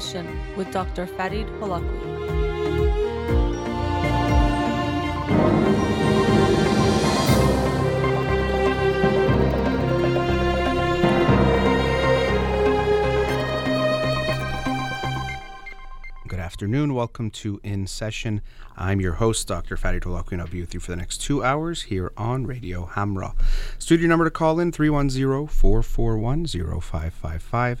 Session with Dr. Farid Holakwi. Good afternoon. Welcome to In Session. I'm your host, Dr. Farid Holakwi, and I'll be with you for the next two hours here on Radio Hamra. Studio number to call in 310 441 0555.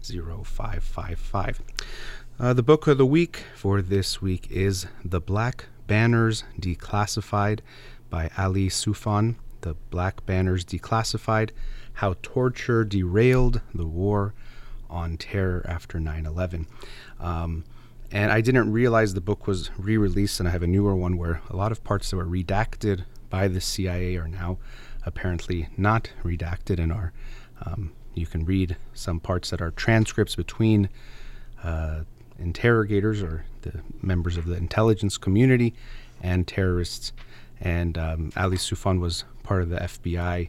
310-441-0555. Uh, the book of the week for this week is The Black Banners Declassified by Ali Soufan. The Black Banners Declassified How Torture Derailed the War on Terror After 9 11. Um, and I didn't realize the book was re released, and I have a newer one where a lot of parts that were redacted by the CIA are now apparently not redacted and are. Um, you can read some parts that are transcripts between uh, interrogators or the members of the intelligence community and terrorists. And um, Ali Soufan was part of the FBI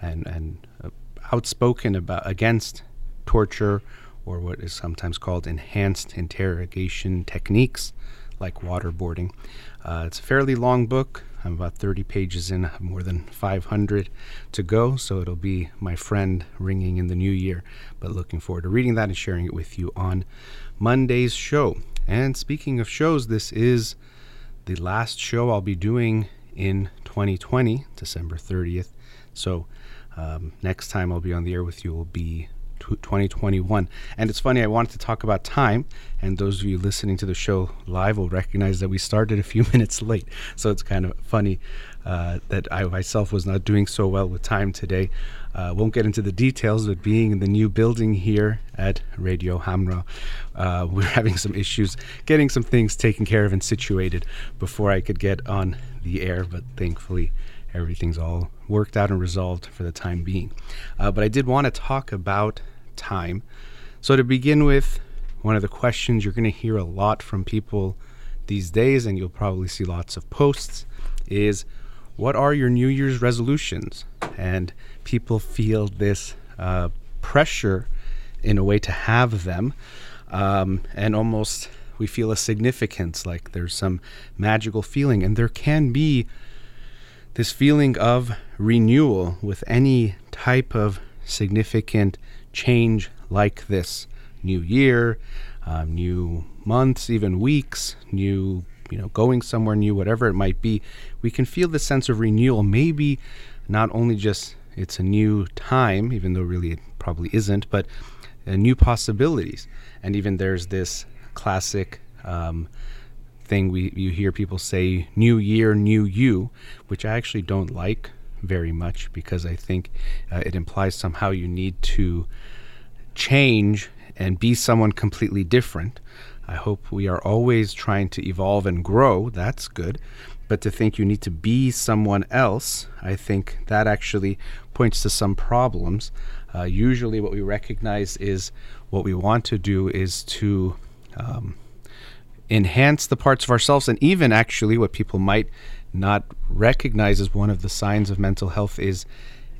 and, and uh, outspoken about against torture or what is sometimes called enhanced interrogation techniques like waterboarding. Uh, it's a fairly long book. I'm about 30 pages in, more than 500 to go, so it'll be my friend ringing in the new year. But looking forward to reading that and sharing it with you on Monday's show. And speaking of shows, this is the last show I'll be doing in 2020, December 30th. So um, next time I'll be on the air with you will be 2021. And it's funny, I wanted to talk about time, and those of you listening to the show live will recognize that we started a few minutes late. So it's kind of funny uh, that I myself was not doing so well with time today. Uh, won't get into the details, but being in the new building here at Radio Hamra, uh, we're having some issues getting some things taken care of and situated before I could get on the air, but thankfully everything's all worked out and resolved for the time being. Uh, but I did want to talk about time. So, to begin with, one of the questions you're going to hear a lot from people these days, and you'll probably see lots of posts, is what are your New Year's resolutions? And people feel this uh, pressure in a way to have them, um, and almost we feel a significance, like there's some magical feeling, and there can be this feeling of renewal with any type of significant change like this new year um, new months even weeks new you know going somewhere new whatever it might be we can feel the sense of renewal. Maybe not only just it's a new time even though really it probably isn't but uh, new possibilities. And even there's this classic um, thing we you hear people say new year new you which i actually don't like very much because i think uh, it implies somehow you need to change and be someone completely different. I hope we are always trying to evolve and grow. That's good. But to think you need to be someone else i think that actually points to some problems. Uh, usually what we recognize is what we want to do is to um, enhance the parts of ourselves and even actually what people might not recognize as one of the signs of mental health is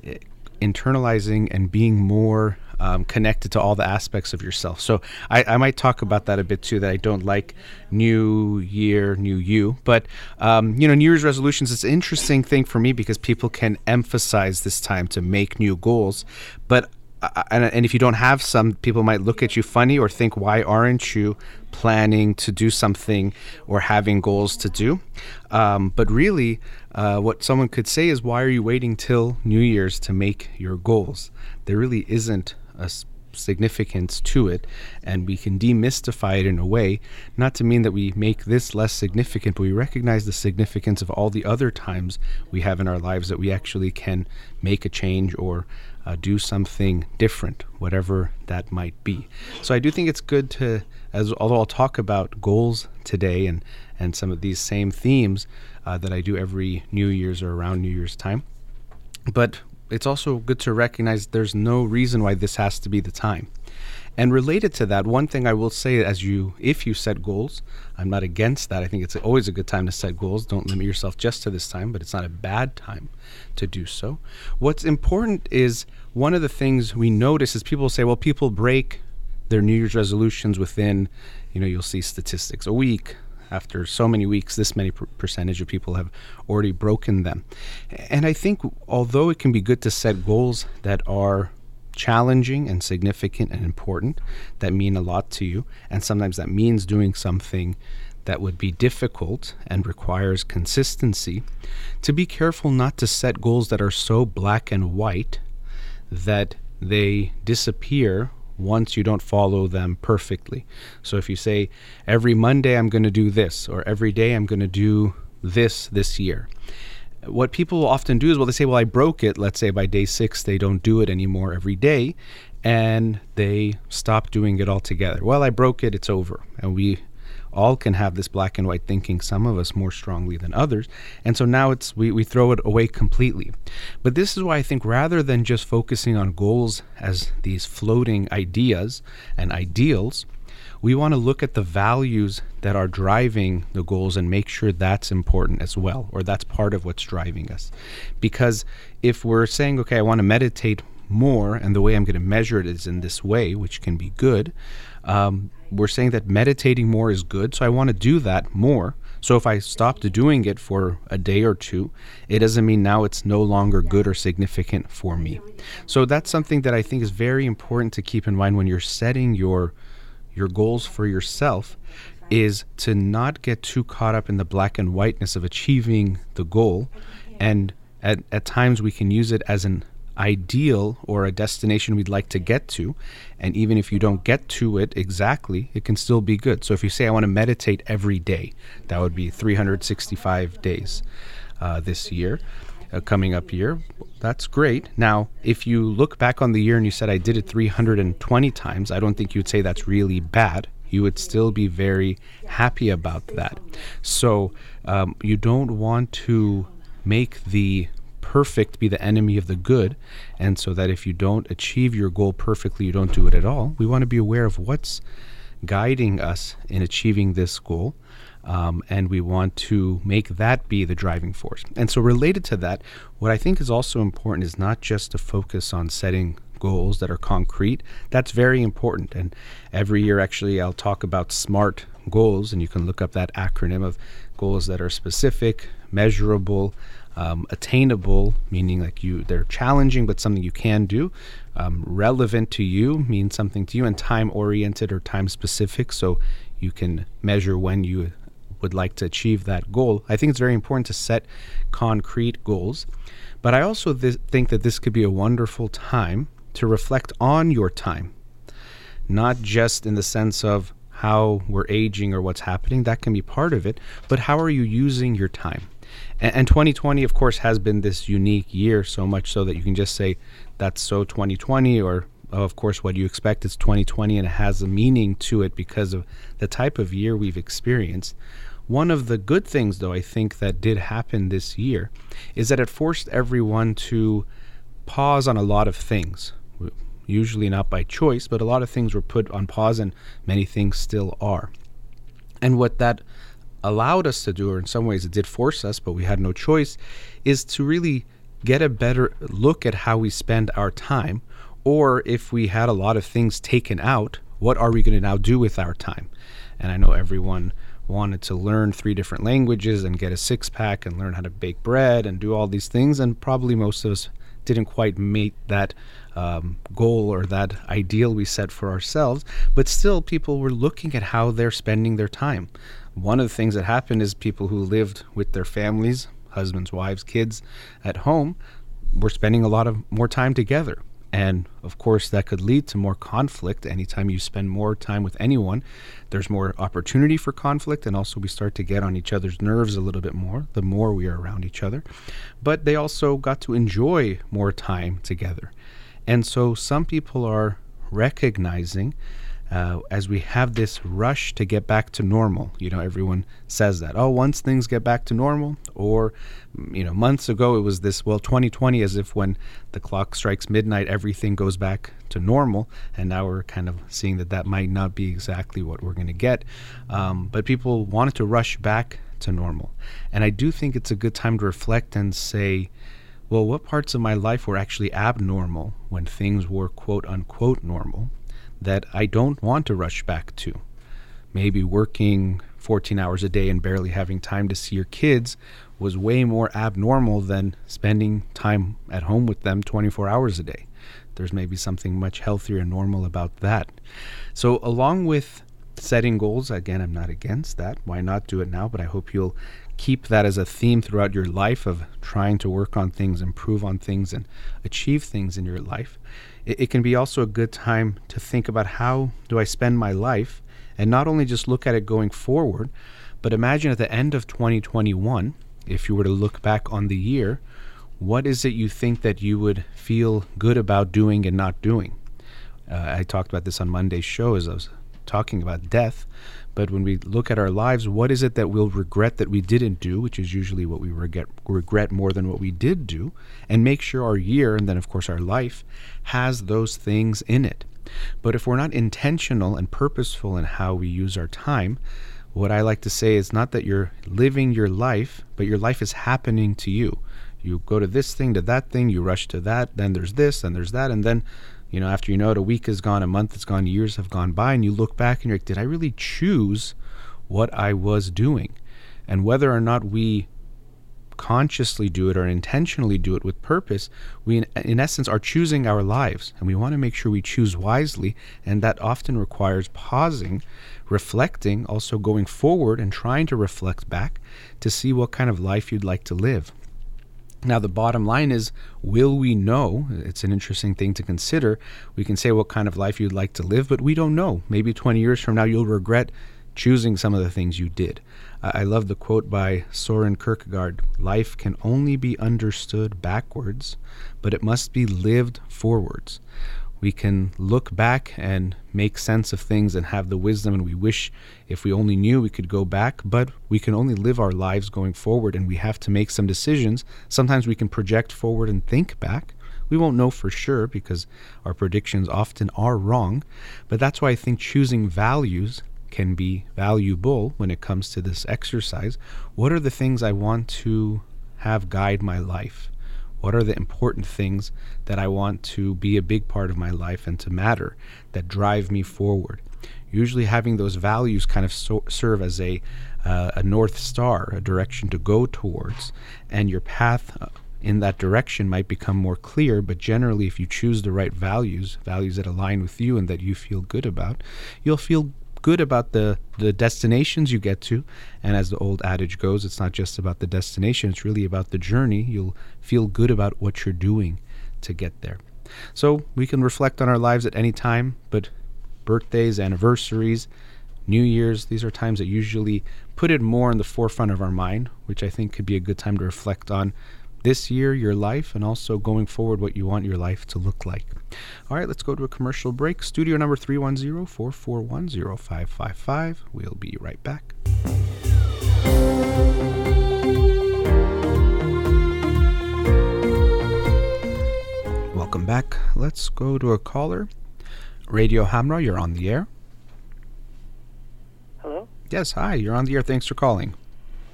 eh, internalizing and being more um, connected to all the aspects of yourself. So I, I, might talk about that a bit too. That I don't like new year, new you. But um, you know, New Year's resolutions. It's an interesting thing for me because people can emphasize this time to make new goals, but and, and, if you don't have some, people might look at you funny or think, why aren't you planning to do something or having goals to do? Um, but really, uh, what someone could say is, why are you waiting till New Year's to make your goals? There really isn't a significance to it and we can demystify it in a way not to mean that we make this less significant but we recognize the significance of all the other times we have in our lives that we actually can make a change or uh, do something different whatever that might be. So i do think it's good to as although i'll talk about goals today and and some of these same themes uh, that i do every new year's or around new year's time. But it's also good to recognize there's no reason why this has to be the time. And related to that, one thing I will say as you if you set goals, I'm not against that. I think it's always a good time to set goals. Don't limit yourself just to this time, but it's not a bad time to do so. What's important is one of the things we notice is people say, well, people break their New Year's resolutions within, you know, you'll see statistics a week, after so many weeks, this many per- percentage of people have already broken them. And I think although it can be good to set goals that are challenging and significant and important, that mean a lot to you, and sometimes that means doing something that would be difficult and requires consistency, to be careful not to set goals that are so black and white that they disappear once you don't follow them perfectly. So if you say, every Monday I'm going to do this, or every day I'm going to do this this year, what people often do is, well, they say, well, I broke it. Let's say by day six, they don't do it anymore every day, and they stop doing it altogether. Well, I broke it, it's over. And we all can have this black and white thinking, some of us more strongly than others. And so now it's we, we throw it away completely. But this is why I think rather than just focusing on goals as these floating ideas and ideals, we want to look at the values that are driving the goals and make sure that's important as well, or that's part of what's driving us. Because if we're saying, okay, I want to meditate more, and the way I'm going to measure it is in this way, which can be good, um, we're saying that meditating more is good, so I want to do that more. So if I stopped doing it for a day or two, it doesn't mean now it's no longer good or significant for me. So that's something that I think is very important to keep in mind when you're setting your your goals for yourself is to not get too caught up in the black and whiteness of achieving the goal and at, at times we can use it as an ideal or a destination we'd like to get to. And even if you don't get to it exactly, it can still be good. So if you say, I want to meditate every day, that would be 365 days uh, this year. Uh, coming up year, that's great. Now, if you look back on the year and you said I did it 320 times, I don't think you would say that's really bad you would still be very happy about that. So um, you don't want to make the perfect be the enemy of the good, and so that if you don't achieve your goal perfectly, you don't do it at all. We want to be aware of what's guiding us in achieving this goal. Um, and we want to make that be the driving force. And so, related to that, what I think is also important is not just to focus on setting goals that are concrete. That's very important. And every year, actually, I'll talk about SMART goals, and you can look up that acronym of goals that are specific, measurable, um, attainable, meaning like you they're challenging but something you can do. Um, relevant to you means something to you, and time oriented or time specific, so you can measure when you would like to achieve that goal. I think it's very important to set concrete goals, but I also th- think that this could be a wonderful time to reflect on your time, not just in the sense of how we're aging or what's happening. That can be part of it, but how are you using your time? And, and 2020, of course, has been this unique year, so much so that you can just say that's so 2020, or of course, what you expect is 2020, and it has a meaning to it because of the type of year we've experienced. One of the good things, though, I think that did happen this year is that it forced everyone to pause on a lot of things. Usually not by choice, but a lot of things were put on pause, and many things still are. And what that allowed us to do, or in some ways it did force us, but we had no choice, is to really get a better look at how we spend our time. Or if we had a lot of things taken out, what are we going to now do with our time? And I know everyone wanted to learn three different languages and get a six pack and learn how to bake bread and do all these things. And probably most of us didn't quite meet that um, goal or that ideal we set for ourselves. But still, people were looking at how they're spending their time one of the things that happened is people who lived with their families, husbands, wives, kids at home, were spending a lot of more time together. And of course, that could lead to more conflict. Anytime you spend more time with anyone, there's more opportunity for conflict. And also, we start to get on each other's nerves a little bit more the more we are around each other. But they also got to enjoy more time together. And so, some people are recognizing uh, as we have this rush to get back to normal. You know, everyone says that. Oh, once things get back to normal, or you know, months ago it was this. Well, 2020, as if when the clock strikes midnight, everything goes back to normal, and now we're kind of seeing that that might not be exactly what we're going to get. Um, but people wanted to rush back to normal, and I do think it's a good time to reflect and say. Well, what parts of my life were actually abnormal when things were quote unquote normal? That I don't want to rush back to. Maybe working 14 hours a day and barely having time to see your kids was way more abnormal than spending time at home with them 24 hours a day. There's maybe something much healthier and normal about that. So, along with setting goals, again, I'm not against that. Why not do it now? But I hope you'll keep that as a theme throughout your life of trying to work on things, improve on things, and achieve things in your life it, it can be also a good time to think about how do I spend my life and not only just look at it going forward, but imagine at the end of 2021, if you were to look back on the year, what is it you think that you would feel good about doing and not doing? Uh, I talked about this on Monday's show as I was talking about death. But when we look at our lives, what is it that we'll regret that we didn't do, which is usually what we regret, regret more than what we did do, and make sure our year, and then of course our life, has those things in it. But if we're not intentional and purposeful in how we use our time, what I like to say is not that you're living your life, but your life is happening to you. You go to this thing, to that thing, you rush to that, then there's this, and there's that, and then you know, after you know it, a week has gone, a month has gone, years have gone by, and you look back and you're like, did I really choose what I was doing? And whether or not we consciously do it or intentionally do it with purpose, we in, in, essence are choosing our lives. And we want to make sure we choose wisely. And that often requires pausing, reflecting, also going forward and trying to reflect back to see what kind of life you'd like to live. Now, the bottom line is will we know? It's an interesting thing to consider. We can say what kind of life you'd like to live, but we don't know. Maybe 20 years from now, you'll regret choosing some of the things you did. I love the quote by Soren Kierkegaard Life can only be understood backwards, but it must be lived forwards we can look back and make sense of things and have the wisdom and we wish if we only knew we could go back but we can only live our lives going forward and we have to make some decisions. Sometimes we can project forward and think back. We won't know for sure because our predictions often are wrong but that's why i think choosing values can be valuable when it comes to this exercise. What are the things i want to have guide my life what are the important things that I want to be a big part of my life and to matter that drive me forward? Usually, having those values kind of so- serve as a, uh, a north star, a direction to go towards, and your path uh, in that direction might become more clear. But generally, if you choose the right values, values that align with you and that you feel good about, you'll feel good about the the destinations you get to. And as the old adage goes it's not just about the destination it's really about the journey. You'll feel good about what you're doing to get there. So we can reflect on our lives at any time but birthdays anniversaries new year's these are times that usually put it more in the forefront of our mind which i think could be a good time to reflect on this year, your life, and also going forward, what you want your life to look like. All right, let's go to a commercial break. Studio number 310 441 0555. We'll be right back. Welcome back. Let's go to a caller. Radio Hamra, you're on the air. Hello? Yes, hi, you're on the air. Thanks for calling.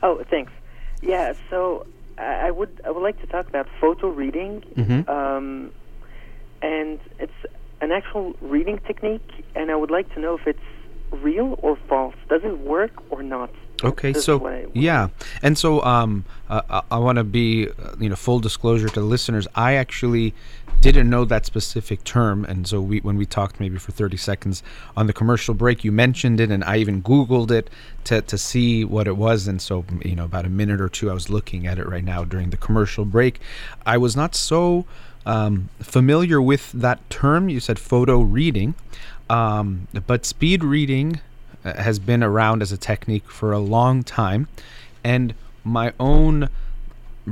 Oh, thanks. Yeah, so I would I would like to talk about photo reading, mm-hmm. um, and it's an actual reading technique, and I would like to know if it's real or false. Does it work or not? Okay, so yeah, and so um, uh, I want to be, uh, you know, full disclosure to listeners. I actually didn't know that specific term, and so we when we talked maybe for 30 seconds on the commercial break, you mentioned it, and I even Googled it to to see what it was, and so you know about a minute or two, I was looking at it right now during the commercial break. I was not so um, familiar with that term. You said photo reading, um, but speed reading uh, has been around as a technique for a long time, and my own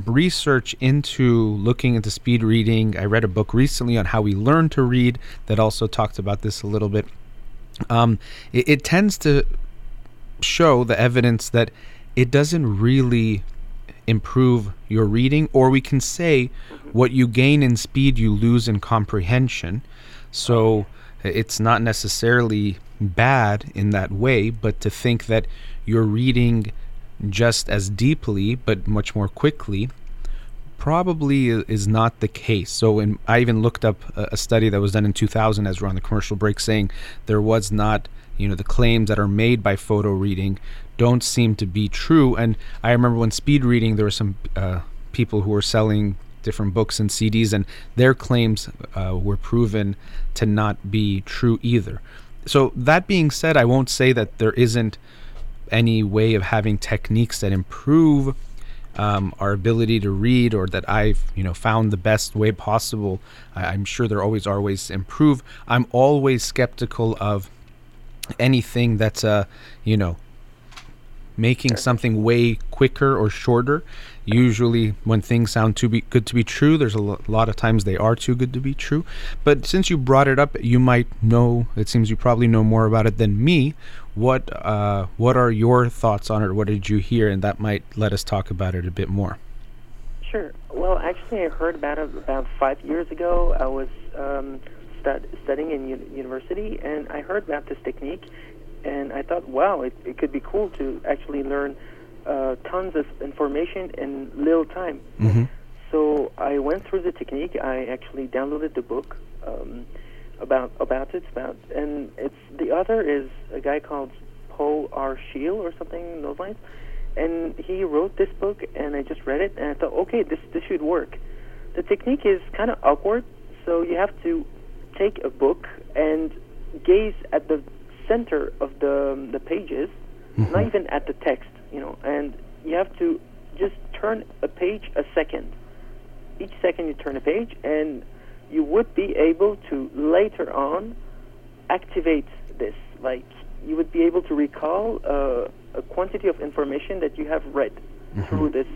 research into looking into speed reading. I read a book recently on how we learn to read that also talked about this a little bit. Um, it, it tends to show the evidence that it doesn't really improve your reading, or we can say what you gain in speed, you lose in comprehension. So it's not necessarily bad in that way, but to think that you're reading just as deeply but much more quickly probably is not the case. So, in, I even looked up a, study that was done in 2000 as we're on the commercial break saying there was not, you know, the claims that are made by photo reading don't seem to be true. And I remember when speed reading, there were some uh, people who were selling different books and CDs, and their claims uh, were proven to not be true either. So, that being said, I won't say that there isn't any way of having techniques that improve um, our ability to read or that I've you know found the best way possible. I, am sure there always are ways to improve. I'm always skeptical of anything that's uh you know making something way quicker or shorter. Usually, when things sound too be good to be true, there's a lo- lot of times they are too good to be true. But since you brought it up, you might know. It seems you probably know more about it than me. What uh, What are your thoughts on it? What did you hear? And that might let us talk about it a bit more. Sure. Well, actually, I heard about it about five years ago. I was um, stud- studying in u- university, and I heard about this technique and I thought, wow, it, it could be cool to actually learn uh, tons of information in little time. Mm-hmm. So I went through the technique. I actually downloaded the book um, about about it. About and it's the author is a guy called Paul R. Scheele or something in those lines, and he wrote this book. And I just read it, and I thought, okay, this this should work. The technique is kind of awkward, so you have to take a book and gaze at the center of the um, the pages, mm-hmm. not even at the text, you know, and you have to just turn a page a second. Each second you turn a page, and you would be able to later on activate this. Like you would be able to recall uh, a quantity of information that you have read mm-hmm. through this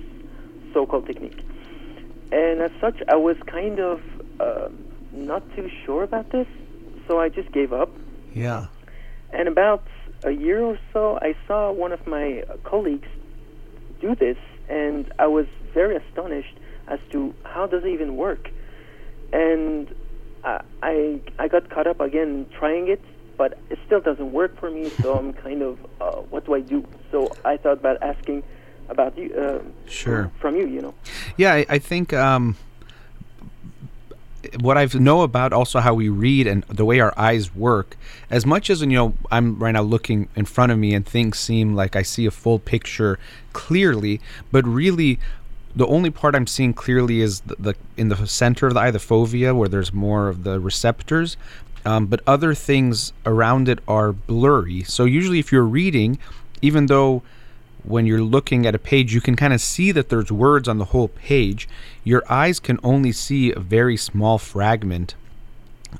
so-called technique. And as such, I was kind of uh, not too sure about this, so I just gave up. Yeah. And about a year or so, I saw one of my colleagues do this, and I was very astonished as to how does it even work. And I I got caught up again trying it, but it still doesn't work for me. So I'm kind of uh, what do I do? So I thought about asking about you. Uh, sure. From you, you know. Yeah, I, I think. Um what I know about also how we read and the way our eyes work, as much as you know, I'm right now looking in front of me and things seem like I see a full picture clearly, but really, the only part I'm seeing clearly is the, the in the center of the eye, the fovea, where there's more of the receptors. Um, but other things around it are blurry. So usually, if you're reading, even though when you're looking at a page, you can kind of see that there's words on the whole page. Your eyes can only see a very small fragment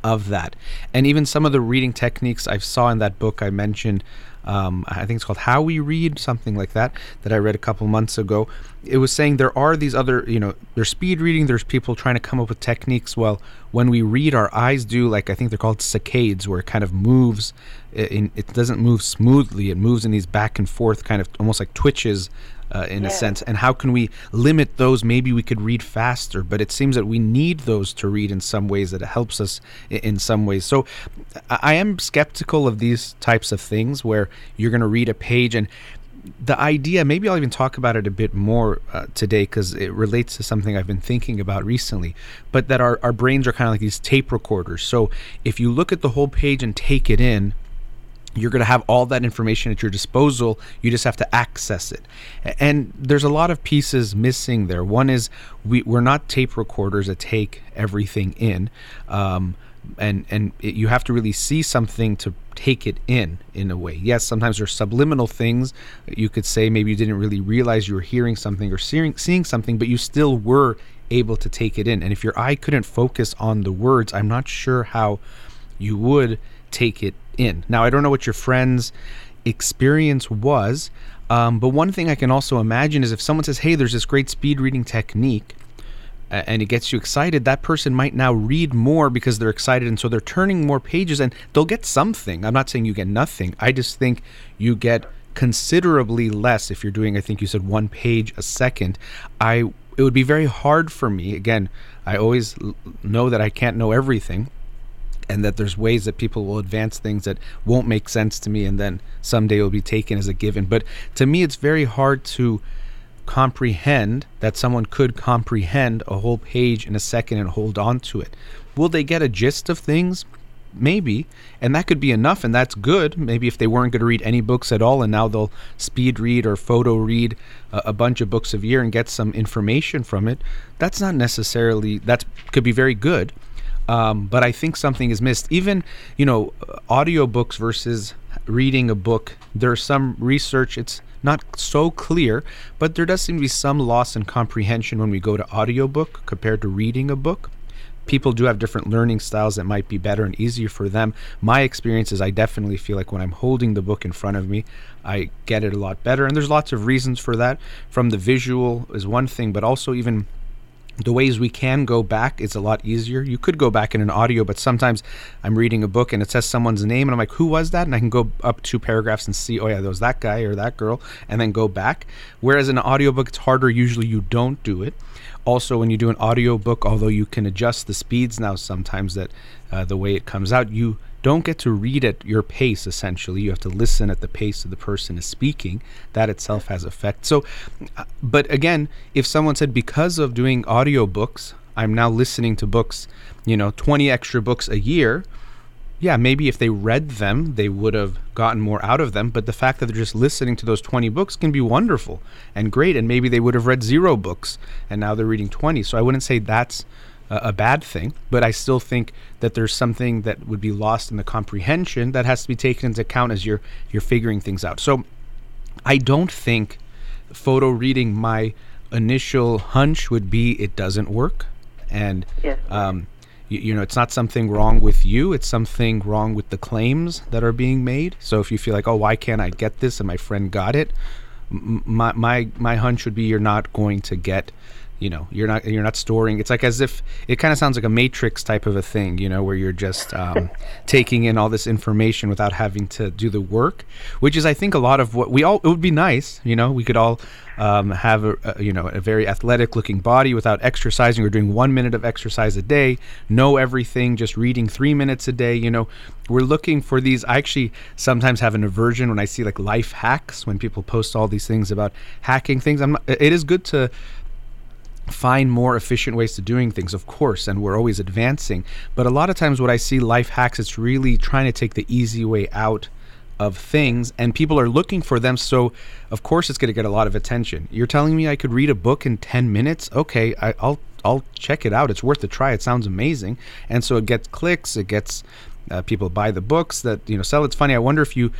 of that. And even some of the reading techniques I saw in that book I mentioned um, I think it's called How We Read, something like that, that I read a couple months ago. It was saying there are these other, you know, there's speed reading, there's people trying to come up with techniques. Well, when we read, our eyes do, like I think they're called saccades, where it kind of moves, in, it doesn't move smoothly, it moves in these back and forth kind of almost like twitches uh, in yeah. a sense. And how can we limit those? Maybe we could read faster, but it seems that we need those to read in some ways. That it helps us in, some ways. So I am skeptical of these types of things where you're going to read a page and the idea maybe i'll even talk about it a bit more uh, today because it relates to something i've been thinking about recently but that our, our brains are kind of like these tape recorders so if you look at the whole page and take it in you're going to have all that information at your disposal. You just have to access it. And there's a lot of pieces missing there. One is we, we're not tape recorders that take everything in. Um, and and it, you have to really see something to take it in in a way yes sometimes there's subliminal things you could say maybe you didn't really realize you were hearing something or seeing, seeing something but you still were able to take it in and if your eye couldn't focus on the words i'm not sure how you would take it in. Now, I don't know what your friend's experience was, um, but one thing I can also imagine is if someone says, hey, there's this great speed reading technique, and it gets you excited, that person might now read more because they're excited. And so they're turning more pages and they'll get something. I'm not saying you get nothing. I just think you get considerably less if you're doing, I think you said one page a second. I it would be very hard for me. Again, I always know that I can't know everything and that there's ways that people will advance things that won't make sense to me and then someday will be taken as a given. But to me, it's very hard to comprehend that someone could comprehend a whole page in a second and hold on to it. Will they get a gist of things? Maybe. And that could be enough, and that's good. Maybe if they weren't going to read any books at all, and now they'll speed read or photo read a, a bunch of books a year and get some information from it. That's not necessarily, that could be very good um, but I think something is missed. Even, you know, audiobooks versus reading a book, there's some research, it's not so clear, but there does seem to be some loss in comprehension when we go to audiobook compared to reading a book. People do have different learning styles that might be better and easier for them. My experience is I definitely feel like when I'm holding the book in front of me, I get it a lot better. And there's lots of reasons for that. From the visual is one thing, but also even the ways we can go back is a lot easier. You could go back in an audio, but sometimes I'm reading a book and it says someone's name, and I'm like, who was that? And I can go up two paragraphs and see, oh, yeah, there was that guy or that girl, and then go back. Whereas in an audiobook, it's harder. Usually you don't do it. Also, when you do an audiobook, although you can adjust the speeds now sometimes that uh, the way it comes out, you don't get to read at your pace essentially. You have to listen at the pace of the person is speaking. That itself has effect. So uh, but again if someone said because of doing audiobooks i'm now listening to books you know 20 extra books a year yeah maybe if they read them they would have gotten more out of them. But the fact that they're just listening to those 20 books can be wonderful and great. And maybe they would have read zero books and now they're reading 20 so i wouldn't say that's a bad thing, but I still think that there's something that would be lost in the comprehension that has to be taken into account as you're you're figuring things out. So I don't think photo reading my initial hunch would be it doesn't work and yes. um, you, you, know it's not something wrong with you it's something wrong with the claims that are being made so if you feel like oh why can't i get this and my friend got it my my my hunch would be you're not going to get you know you're not you're not storing. It's like as if it kind of sounds like a matrix type of a thing you know where you're just um, taking in all this information without having to do the work which is i think a lot of what we all it would be nice you know we could all um, have a, a, you know a very athletic looking body without exercising or doing one minute of exercise a day know everything just reading three minutes a day you know. We're looking for these i actually sometimes have an aversion when i see like life hacks when people post all these things about hacking things. I'm not, it is good to find more efficient ways to doing things of course and we're always advancing but a lot of times what i see life hacks it's really trying to take the easy way out of things and people are looking for them so of course it's going to get a lot of attention you're telling me i could read a book in 10 minutes okay I, will I'll check it out. It's worth a try. It sounds amazing, and so it gets clicks. It gets uh, people buy the books that you know sell. It's funny. I wonder if you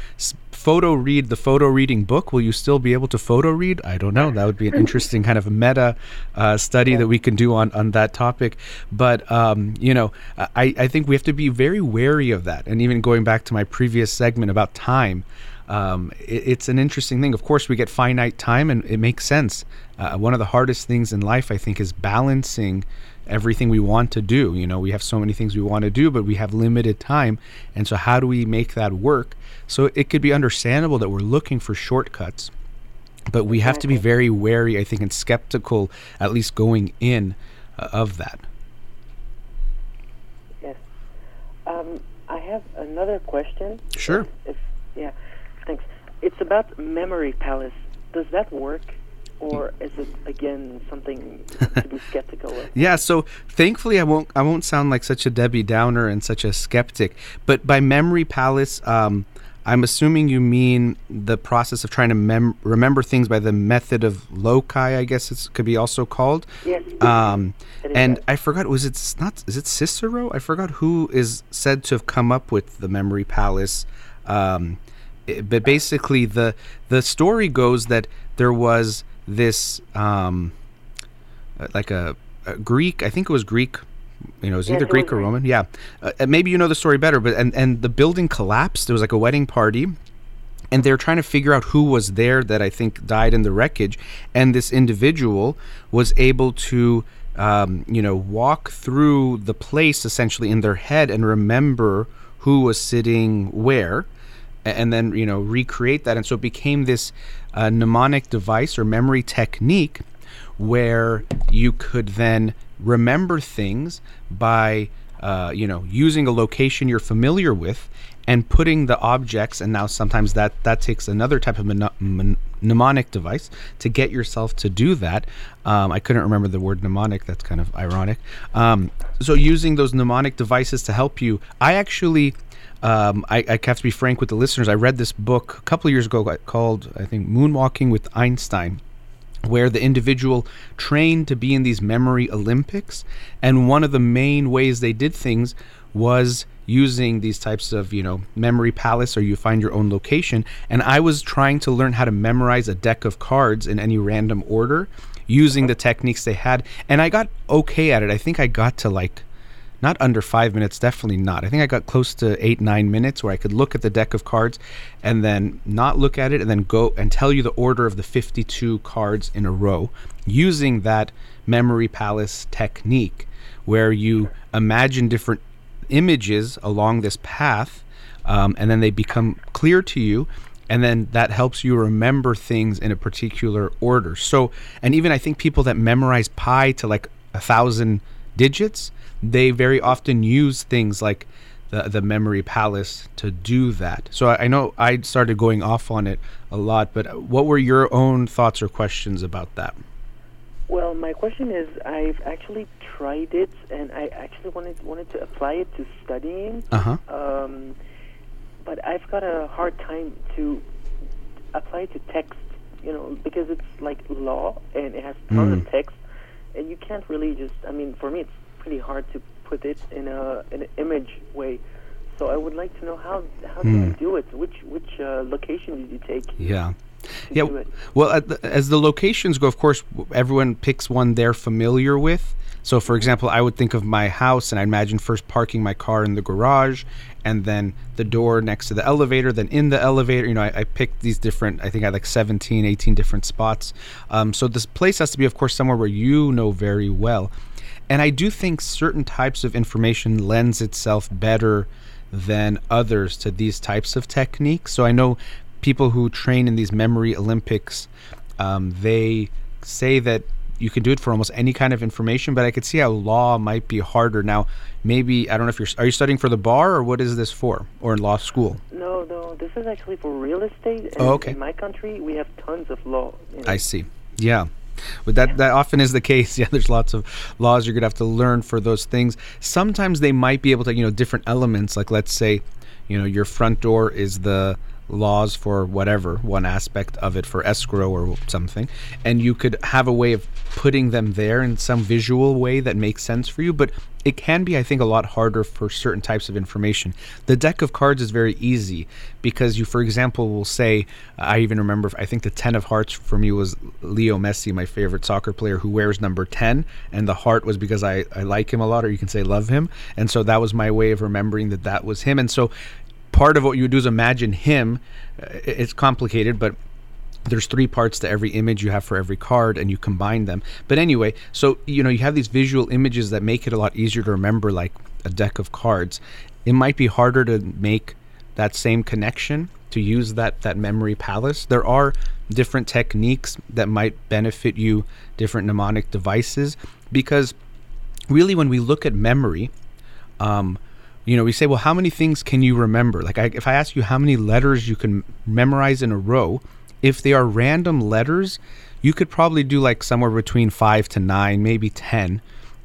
photo read the photo reading book, will you still be able to photo read? I don't know. That would be an interesting kind of meta uh, study yeah. that we can do on on that topic. But um, you know, I I think we have to be very wary of that. And even going back to my previous segment about time. Um, it, it's an interesting thing. Of course, we get finite time, and it makes sense. Uh, one of the hardest things in life, I think, is balancing everything we want to do. You know, we have so many things we want to do, but we have limited time. And so, how do we make that work? So, it could be understandable that we're looking for shortcuts, but we have to be very wary, I think, and skeptical, at least going in uh, of that. Yes. Um, I have another question. Sure. If, if, yeah, thanks. It's about Memory Palace. Does that work? Or is it again something to be skeptical of? yeah, so thankfully I won't I won't sound like such a Debbie Downer and such a skeptic. But by Memory Palace, um, I'm assuming you mean the process of trying to mem- remember things by the method of loci. I guess it could be also called. Yes. Um, and. I forgot was it not is it Cicero? I forgot who is said to have come up with the memory palace. Um, i- but basically, the the story goes that there was this um, uh, like a, a Greek. I think it was Greek. You know, it was Yes, either it Greek was or. Roman. Yeah, uh, maybe you know the story better. But and and the building collapsed. There was like a wedding party, and they're trying to figure out who was there that I think died in the wreckage. And this individual was able to, um, you know, walk through the place essentially in their head and remember who was sitting where, and then you know recreate that. And so it became this uh, mnemonic device or memory technique where you could then remember things by uh, you know using a location you're familiar with and putting the objects and now sometimes that that takes another type of mne- mn- mnemonic device to get yourself to do that. Um, i couldn't remember the word mnemonic that's kind of ironic. Um, so using those mnemonic devices to help you i actually um, I, I have to be frank with the listeners. I read this book a couple of years ago called, I think, Moonwalking with Einstein where the individual trained to be in these memory Olympics. And one of the main ways they did things was using these types of, you know, memory palace or you find your own location. And I was trying to learn how to memorize a deck of cards in any random order using the techniques they had. And I got okay at it. I think I got to like not under five minutes, definitely not. I think I got close to eight, nine minutes where I could look at the deck of cards and then not look at it and then go and tell you the order of the 52 cards in a row using that memory palace technique where you imagine different images along this path um, and then they become clear to you and then that helps you remember things in a particular order so and even i think people that memorize pi to like a thousand digits they very often use things like the, the memory palace to do that so I, I know i started going off on it a lot but what were your own thoughts or questions about that Well, my question is, I've actually tried it, and I actually wanted wanted to apply it to studying. uh-huh Um, but I've got a hard time to apply it to text, you know, because it's like law and it has tons Mm. of text, and you can't really just. I mean, for me, it's pretty hard to put it in a in an image way. So I would like to know how how do you do it? Which which uh, location did you take yeah. Yeah. well the, as the locations go of course everyone picks one they're familiar with. So for example i would think of my house and i imagine first parking my car in the garage and then the door next to the elevator then in the elevator. You know i, I picked these different i think i had like 17 18 different spots. Um, so this place has to be of course somewhere where you know very well and i do think certain types of information lends itself better than others to these types of techniques so i know people who train in these memory Olympics, um, they say that you can do it for almost any kind of information, but I could see how law might be harder. Now, maybe I don't know if you're are you studying for the bar or what is this for, or in law school? No, no, this is actually for real estate. And Oh, okay. In my country, we have tons of law. you know. I see. Yeah. But that, that often is the case. Yeah, there's lots of laws you're gonna have to learn for those things. Sometimes they might be able to, you know, different elements. Like let's say, you know, your front door is the laws for whatever one aspect of it for escrow or something, and you could have a way of putting them there in some visual way that makes sense for you. But it can be, I think, a lot harder for certain types of information. The deck of cards is very easy because you, for example, will say, I even remember, I think the 10 of hearts for me was Leo Messi, my favorite soccer player, who wears number 10. And the heart was because I, I like him a lot, or you can say love him. And so that was my way of remembering that that was him. And so part of what you do is imagine him. Uh, It's complicated, but there's three parts to every image you have for every card and you combine them but anyway so you know you have these visual images that make it a lot easier to remember like a deck of cards it might be harder to make that same connection to use that that memory palace there are different techniques that might benefit you different mnemonic devices because really when we look at memory um, you know, we say, well, how many things can you remember? Like, I, if I ask you how many letters you can memorize in a row, if they are random letters, you could probably do like somewhere between five to nine, maybe 10,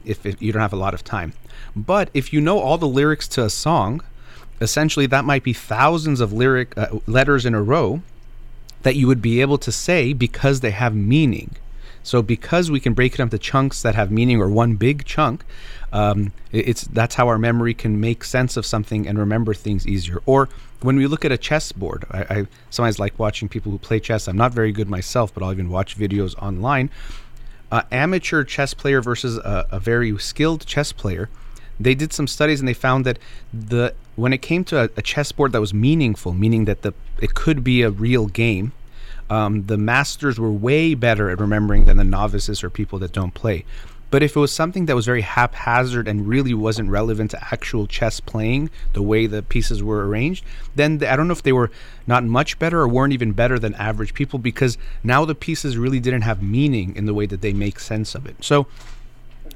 if, if you don't have a lot of time. But if you know all the lyrics to a song, essentially that might be thousands of lyric uh, letters in a row that you would be able to say because they have meaning. So because we can break it up into chunks that have meaning or one big chunk, um, it's that's how our memory can make sense of something and remember things easier. Or when we look at a chessboard, I, I sometimes like watching people who play chess. I'm not very good myself, but I'll even watch videos online. Uh, amateur chess player versus a, a very skilled chess player they did some studies and they found that the when it came to a, a chessboard that was meaningful, meaning that the it could be a real game, um, the masters were way better at remembering than the novices or people that don't play. But if it was something that was very haphazard and really wasn't relevant to actual chess playing, the way the pieces were arranged, then the, I don't know if they were not much better or weren't even better than average people because now the pieces really didn't have meaning in the way that they make sense of it. So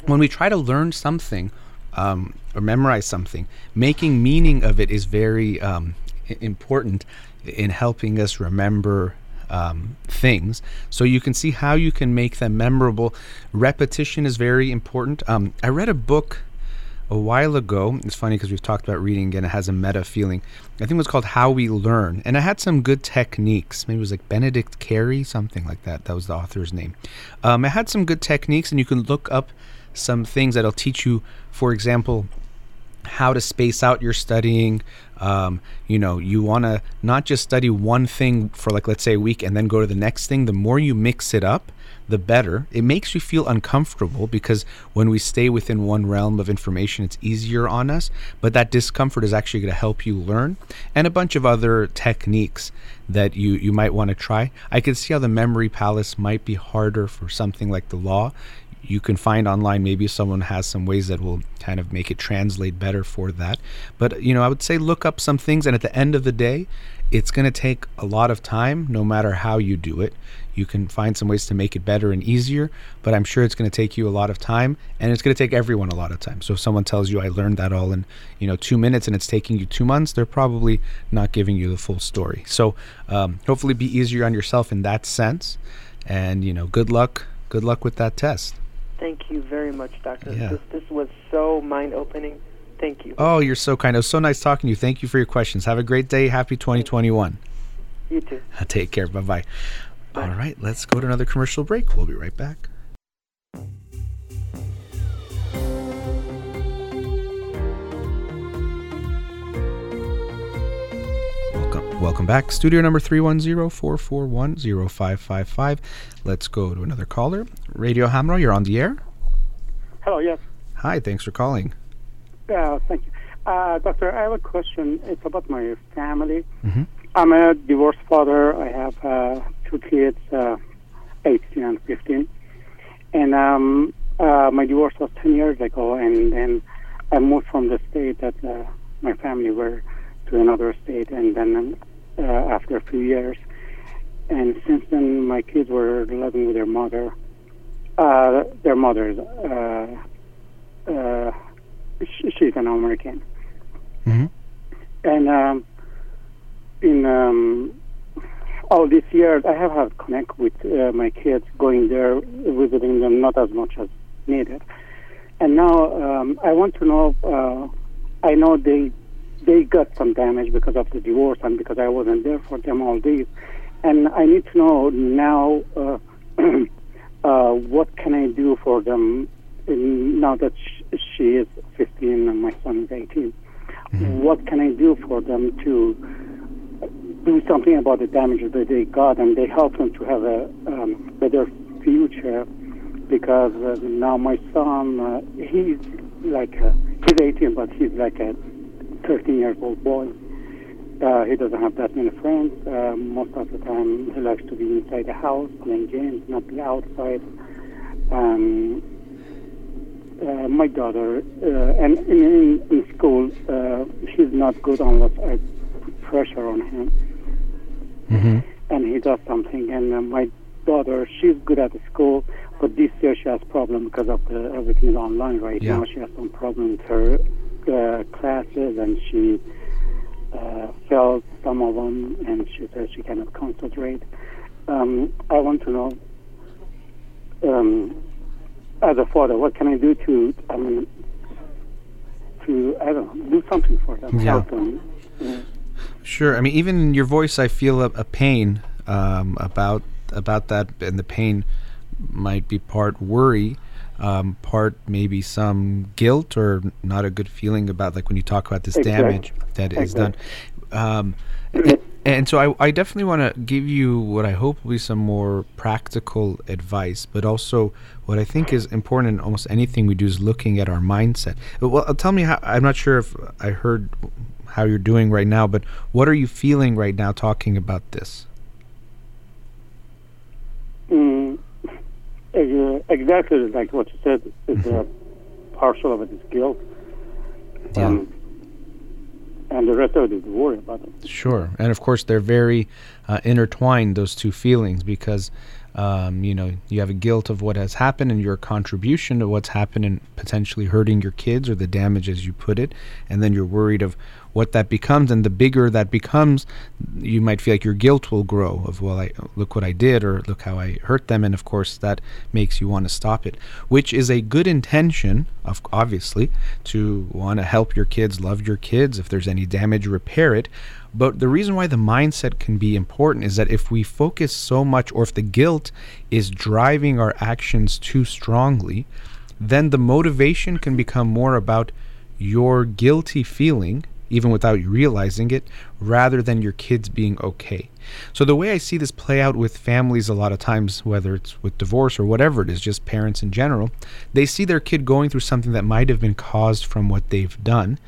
when we try to learn something, um, or memorize something, making meaning of it is very um, important in helping us remember um, things. So you can see how you can make them memorable. Repetition is very important. Um, I read a book a while ago. It's funny because we've talked about reading and it has a meta feeling. I think it was called How We Learn. And I had some good techniques. Maybe it was like Benedict Carey, something like that. That was the author's name. Um, it had some good techniques, and you can look up some things that'll teach you, for example, how to space out your studying. Um, you know, you want to not just study one thing for, like, let's say a week and then go to the next thing. The more you mix it up, the better. It makes you feel uncomfortable because when we stay within one realm of information, it's easier on us. But that discomfort is actually going to help you learn, and a bunch of other techniques that you you might want to try. I can see how the memory palace might be harder for something like the law you can find online maybe someone has some ways that will kind of make it translate better for that. But you know i would say look up some things and at the end of the day it's going to take a lot of time no matter how you do it. You can find some ways to make it better and easier but i'm sure it's going to take you a lot of time and it's going to take everyone a lot of time. So if someone tells you i learned that all in you know two minutes and it's taking you two months they're probably not giving you the full story. So um, hopefully be easier on yourself in that sense and you know good luck good luck with that test Thank you very much, Doctor. Yeah. This, this was so mind opening. Thank you. Oh, you're so kind. It was so nice talking to you. Thank you for your questions. Have a great day. Happy 2021. You too. Take care. Bye bye. Bye. All right, let's go to another commercial break. We'll be right back. Welcome, back. Studio number 310-441-0555. Let's go to another caller. Radio Hamra, you're on the air. Hello, yes. Hi, thanks for calling. Uh, thank you. Uh, doctor, I have a question. It's about my family. Mhm. I'm a divorced father. I have uh, two kids, uh, 18 and 15. And um, uh, my divorce was 10 years ago, and then I moved from the state that uh, my family were to another state, and then uh, after a few years. And since then, my kids were living with their mother. Uh, their mother, uh, uh, sh- she's an American. Mhm. And um, in um, all these years, I have had connect with uh, my kids, going there, visiting them, not as much as needed. And now um, I want to know. Uh, I know they they got some damage because of the divorce and because I wasn't there for them all these. And I need to know now uh, uh, what can I do for them in, now that sh- she is 15 and my son is 18. What can I do for them to do something about the damage that they got and they help them to have a um, better future? Because uh, now my son, uh, he's like a, he's 18, but he's like a 13 years old boy. Uh, he doesn't have that many friends. Uh, most of the time, he likes to be inside the house playing games, not be outside. Um, uh, my daughter, uh, and in, in, in school, uh, he's not good unless I put pressure on him, Mm-hmm. and he does something. And uh, my daughter, she's good at school, but this year she has problem because of the everything is online right Yeah. now. She has some problem with her uh, classes, and she uh, failed some of them, and she says she cannot concentrate. Um, I want to know, um, as a father, what can I do to, I mean, to I don't know do something for them, Yeah. help them. Mm. Sure. I mean, even in your voice, I feel a, a pain um, about about that, and the pain might be part worry, um, part maybe some guilt or not a good feeling about like when you talk about this Exactly. damage that is done. Um, and, and so I, I definitely want to give you what I hope will be some more practical advice, but also what I think is important in almost anything we do is looking at our mindset. Well, uh, tell me how. I'm not sure if I heard how you're doing right now, but what are you feeling right now talking about this? Mm, exactly like what you said. Is a partial of it is guilt, Yeah. um, and the rest of it is worry about it. Sure, and of course they're very uh, intertwined. Those two feelings, because um, you know you have a guilt of what has happened and your contribution to what's happened and potentially hurting your kids or the damage, as you put it, and then you're worried of what that becomes. And the bigger that becomes, you might feel like your guilt will grow. Of well, I look what I did, or look how I hurt them, and of course that makes you want to stop it, which is a good intention, of obviously, to want to help your kids, love your kids. If there's any damage, repair it. But the reason why the mindset can be important is that if we focus so much, or if the guilt is driving our actions too strongly, then the motivation can become more about your guilty feeling, even without you realizing it, rather than your kids being okay. So, the way I see this play out with families a lot of times, whether it's with divorce or whatever it is, just parents in general, they see their kid going through something that might have been caused from what they've done.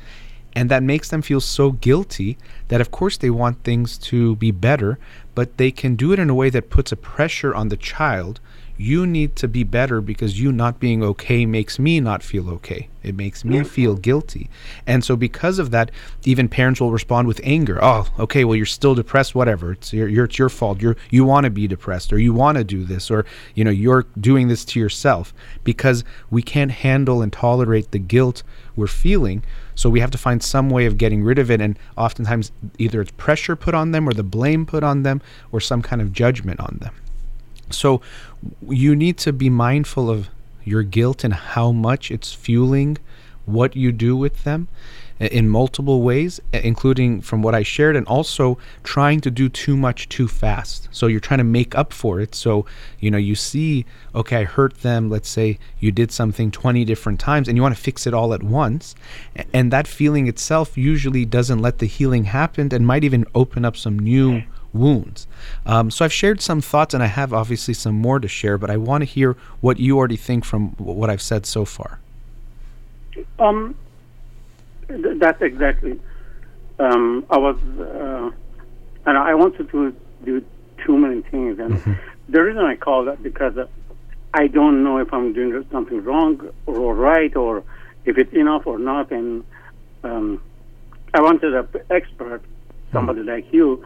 And that makes them feel so guilty that, of course, they want things to be better, but they can do it in a way that puts a pressure on the child. You need to be better because you not being okay makes me not feel okay. It makes me feel guilty. And so, because of that, even parents will respond with anger. Oh, okay, well, you're still depressed, whatever. It's your, your, it's your fault. You're, you want to be depressed or you want to do this or, you know, you're doing this to yourself because we can't handle and tolerate the guilt we're feeling. So we have to find some way of getting rid of it. And oftentimes, either it's pressure put on them, or the blame put on them, or some kind of judgment on them. So you need to be mindful of your guilt and how much it's fueling what you do with them in multiple ways, including from what I shared, and also trying to do too much too fast. So you're trying to make up for it. So, you know, you see, okay, I hurt them. Let's say you did something 20 different times and you want to fix it all at once. And that feeling itself usually doesn't let the healing happen and might even open up some new wounds. Um, so I've shared some thoughts, and I have obviously some more to share, but I want to hear what you already think from what I've said so far. Um, th- that's exactly. Um, I was, uh, and I wanted to do too many things, and the reason I call that because uh, I don't know if I'm doing something wrong or right, or if it's enough or not, and um, I wanted an expert, somebody like you,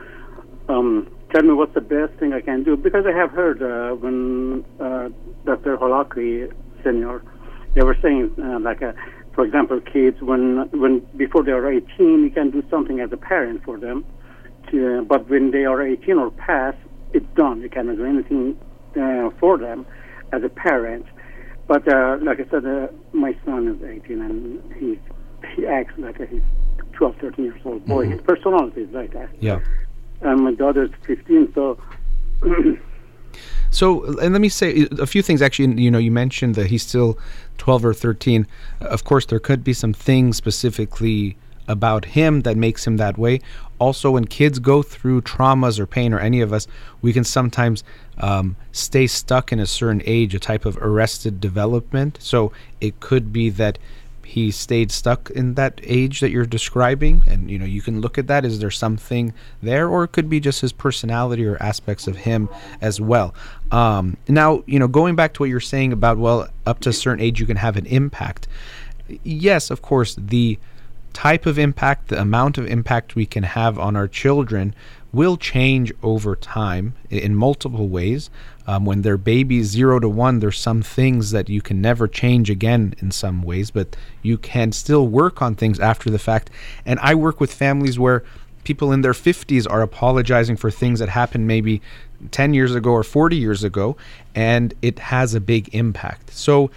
um, tell me what's the best thing I can do because I have heard uh, when uh, Dr. Holakwi Senior, they were saying uh, like, uh, for example, kids when when before they are 18, you can do something as a parent for them, to, but when they are 18 or past, it's done. You cannot do anything uh, for them as a parent. But uh, like I said, uh, my son is 18 and he he acts like a, he's 12, 13 years old boy. His personality is like that Yeah. And my daughter's 15. So, So, and let me say a few things. Actually, you know, you mentioned that he's still 12 or 13. Of course, there could be some things specifically about him that makes him that way. Also, when kids go through traumas or pain, or any of us, we can sometimes um, stay stuck in a certain age, a type of arrested development. So, it could be that he stayed stuck in that age that you're describing? And you know you can look at that. Is there something there? Or it could be just his personality or aspects of him as well. Um, now you know going back to what you're saying about well up to a certain age you can have an impact. Yes of course the type of impact the amount of impact we can have on our children will change over time in multiple ways. Um, when they're babies zero to one there's some things that you can never change again in some ways but you can still work on things after the fact. And i work with families where people in their 50s are apologizing for things that happened maybe 10 years ago or 40 years ago and it has a big impact. So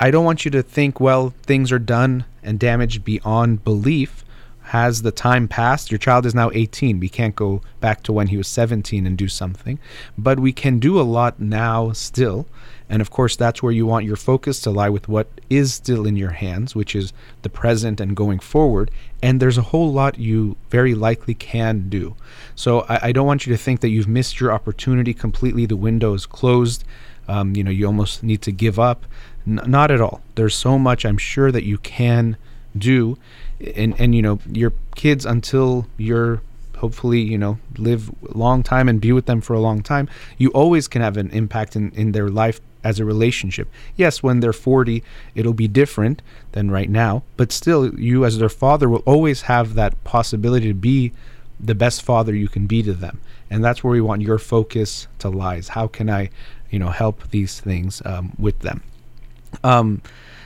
i don't want you to think well things are done and damaged beyond belief has the time passed? Your child is now 18. We can't go back to when he was 17 and do something, but we can do a lot now still. And of course, that's where you want your focus to lie with what is still in your hands, which is the present and going forward. And there's a whole lot you very likely can do. So I, I don't want you to think that you've missed your opportunity completely. The window is closed. Um, you know, you almost need to give up. N- not at all. There's so much I'm sure that you can do and and you know your kids until you're hopefully you know live a long time and be with them for a long time you always can have an impact in, in their life as a relationship. Yes when they're 40 it'll be different than right now but still you as their father will always have that possibility to be the best father you can be to them. And that's where we want your focus to lies. How can i you know help these things um, with them? Um,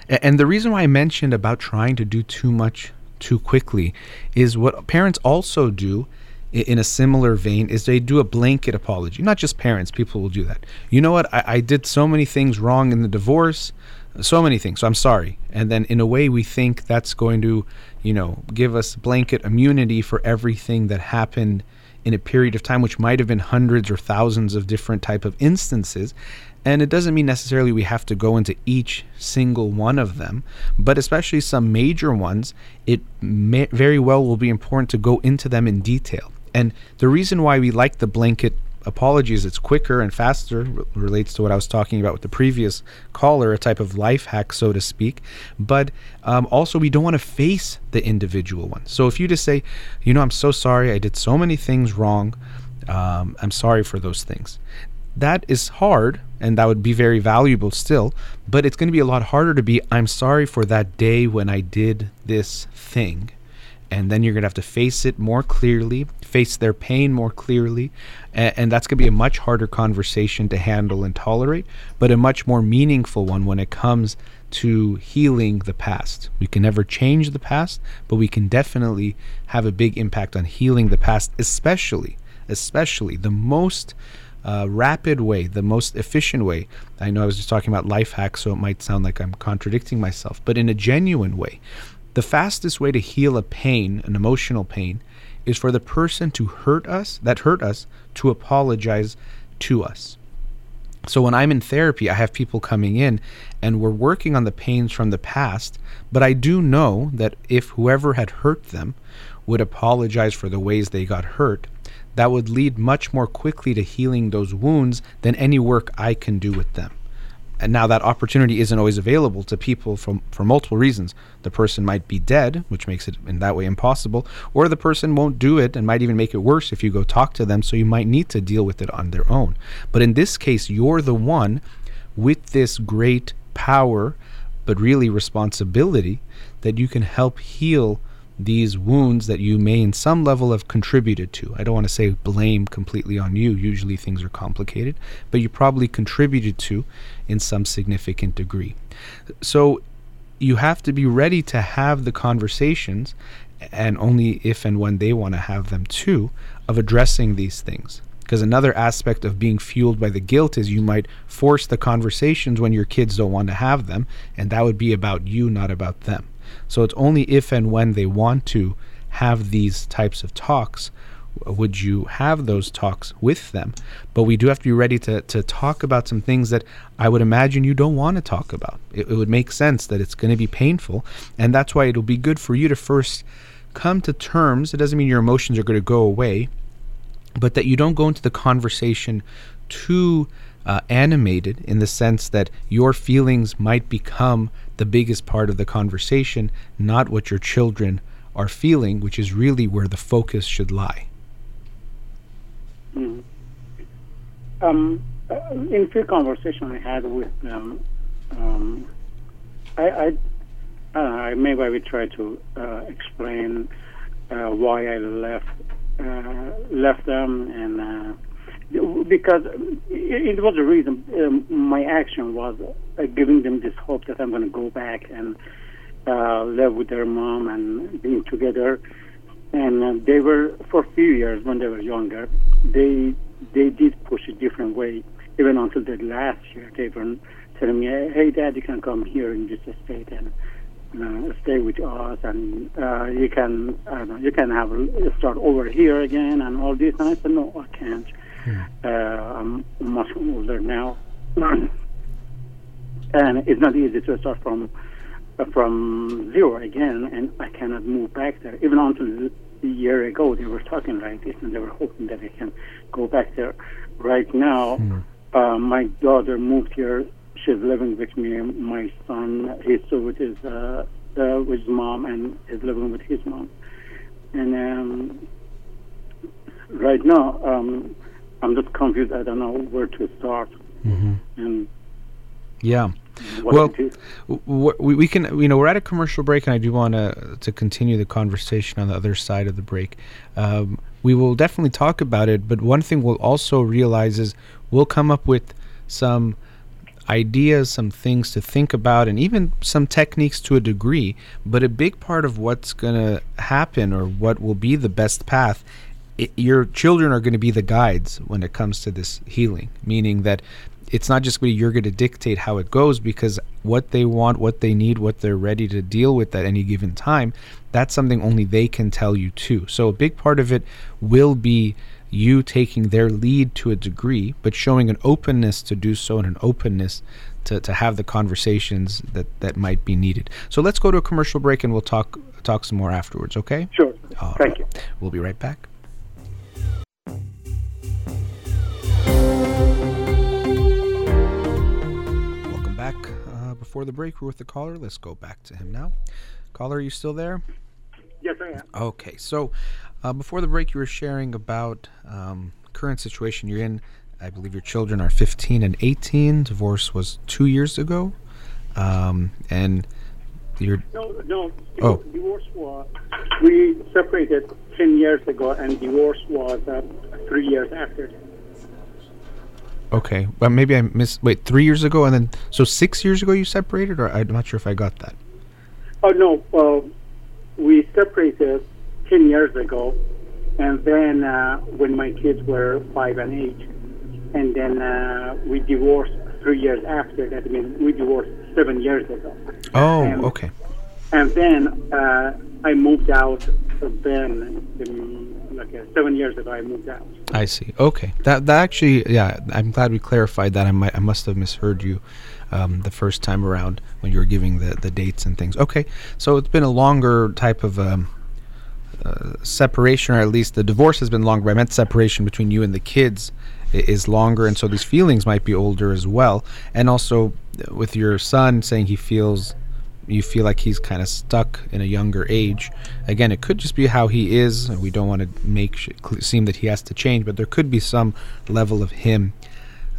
and the reason why i mentioned about trying to do too much too quickly is what parents also do in a similar vein is they do a blanket apology. Not just parents people will do that. You know what? I, I, did so many things wrong in the divorce so many things so i'm sorry. And then in a way we think that's going to you know give us blanket immunity for everything that happened in a period of time which might have been hundreds or thousands of different type of instances and it doesn't mean necessarily we have to go into each single one of them, but especially some major ones, it may, very well will be important to go into them in detail. And the reason why we like the blanket apologies, it's quicker and faster, relates to what I was talking about with the previous caller, a type of life hack, so to speak. But um, also, we don't want to face the individual one. So if you just say, you know, I'm so sorry, I did so many things wrong. Um, I'm sorry for those things that is hard and that would be very valuable still but it's going to be a lot harder to be i'm sorry for that day when i did this thing and then you're going to have to face it more clearly face their pain more clearly and, and that's going to be a much harder conversation to handle and tolerate but a much more meaningful one when it comes to healing the past we can never change the past but we can definitely have a big impact on healing the past especially especially the most uh, rapid way, the most efficient way. I know I was just talking about life hacks, so it might sound like I'm contradicting myself, but in a genuine way. The fastest way to heal a pain, an emotional pain, is for the person to hurt us, that hurt us, to apologize to us. So when I'm in therapy, I have people coming in and we're working on the pains from the past, but I do know that if whoever had hurt them would apologize for the ways they got hurt, that would lead much more quickly to healing those wounds than any work I can do with them. And now that opportunity isn't always available to people from, for multiple reasons. The person might be dead, which makes it in that way impossible, or the person won't do it and might even make it worse if you go talk to them, so you might need to deal with it on their own. But in this case, you're the one with this great power, but really responsibility, that you can help heal these wounds that you may in some level have contributed to. I don't want to say blame completely on you. Usually things are complicated, but you probably contributed to in some significant degree. So you have to be ready to have the conversations and only if and when they want to have them too of addressing these things. Because another aspect of being fueled by the guilt is you might force the conversations when your kids don't want to have them, and that would be about you, not about them. So it's only if and when they want to have these types of talks would you have those talks with them. But we do have to be ready to, to talk about some things that I would imagine you don't want to talk about. It, it would make sense that it's going to be painful. And that's why it'll be good for you to first come to terms. It doesn't mean your emotions are going to go away, but that you don't go into the conversation too uh, animated in the sense that your feelings might become the biggest part of the conversation, not what your children are feeling, which is really where the focus should lie. Mm. Um, uh, in few conversations I had with them, um, I, I, I maybe I will try to uh, explain uh, why I left uh, left them and uh, because it, was the reason. Um, my action was uh, giving them this hope that I'm going to go back and uh, live with their mom and being together. And uh, they were for a few years when they were younger. They they did push a different way. Even until the last year, they were telling me, "Hey, Dad, you can come here in this state and uh, stay with us, and uh, you can I don't know, you can have start over here again and all this. And I said, no, I can't. Uh, I'm much older now, and it's not easy to start from uh, from zero again, and I cannot move back there. Even until a year ago, they were talking like this, and they were hoping that I can go back there. Right now, uh, my daughter moved here. She's living with me. My son, he's still with his uh, uh, with his mom, and is living with his mom. And um, right now, um, I'm just confused. I don't know where to start. And Yeah. Well. W- we, we can you know we're at a commercial break and i do want to to continue the conversation on the other side of the break um, we will definitely talk about it but one thing we'll also realize is we'll come up with some ideas some things to think about and even some techniques to a degree but a big part of what's going to happen or what will be the best path it, your children are going to be the guides when it comes to this healing meaning that it's not just going to, you're going to dictate how it goes because what they want what they need what they're ready to deal with at any given time that's something only they can tell you too so a big part of it will be you taking their lead to a degree but showing an openness to do so and an openness to, to have the conversations that that might be needed so let's go to a commercial break and we'll talk talk some more afterwards okay Sure. All Thank you. We'll be right back. Back. Uh, before the break, we're with the caller. Let's go back to him now. Caller, are you still there? Yes, I am. Okay, so uh, before the break, you were sharing about um, current situation you're in. I believe your children are 15 and 18. Divorce was two years ago, um, and you're No, no. Oh. Divorce was we separated ten years ago, and divorce was uh, three years after. Okay. Well, maybe I missed. Wait, three years ago, and then so six years ago you separated, or I'm not sure if I got that. Oh no, well, we separated ten years ago, and then uh, when my kids were five and eight, and then uh, we divorced three years after that. I mean, we divorced seven years ago, Oh, Um, okay. and then uh, I moved out. Then, um, like uh, seven years ago, I moved out. I see. Okay, that that actually, yeah, I'm glad we clarified that. I might, I must have misheard you um, the first time around when you were giving the the dates and things. Okay, so it's been a longer type of um, uh, separation, or at least the divorce has been longer. I meant separation between you and the kids is longer, and so these feelings might be older as well. And also uh, with your son saying he feels. You feel like he's kind of stuck in a younger age. Again, it could just be how he is. and We don't want to make sh- seem that he has to change, but there could be some level of him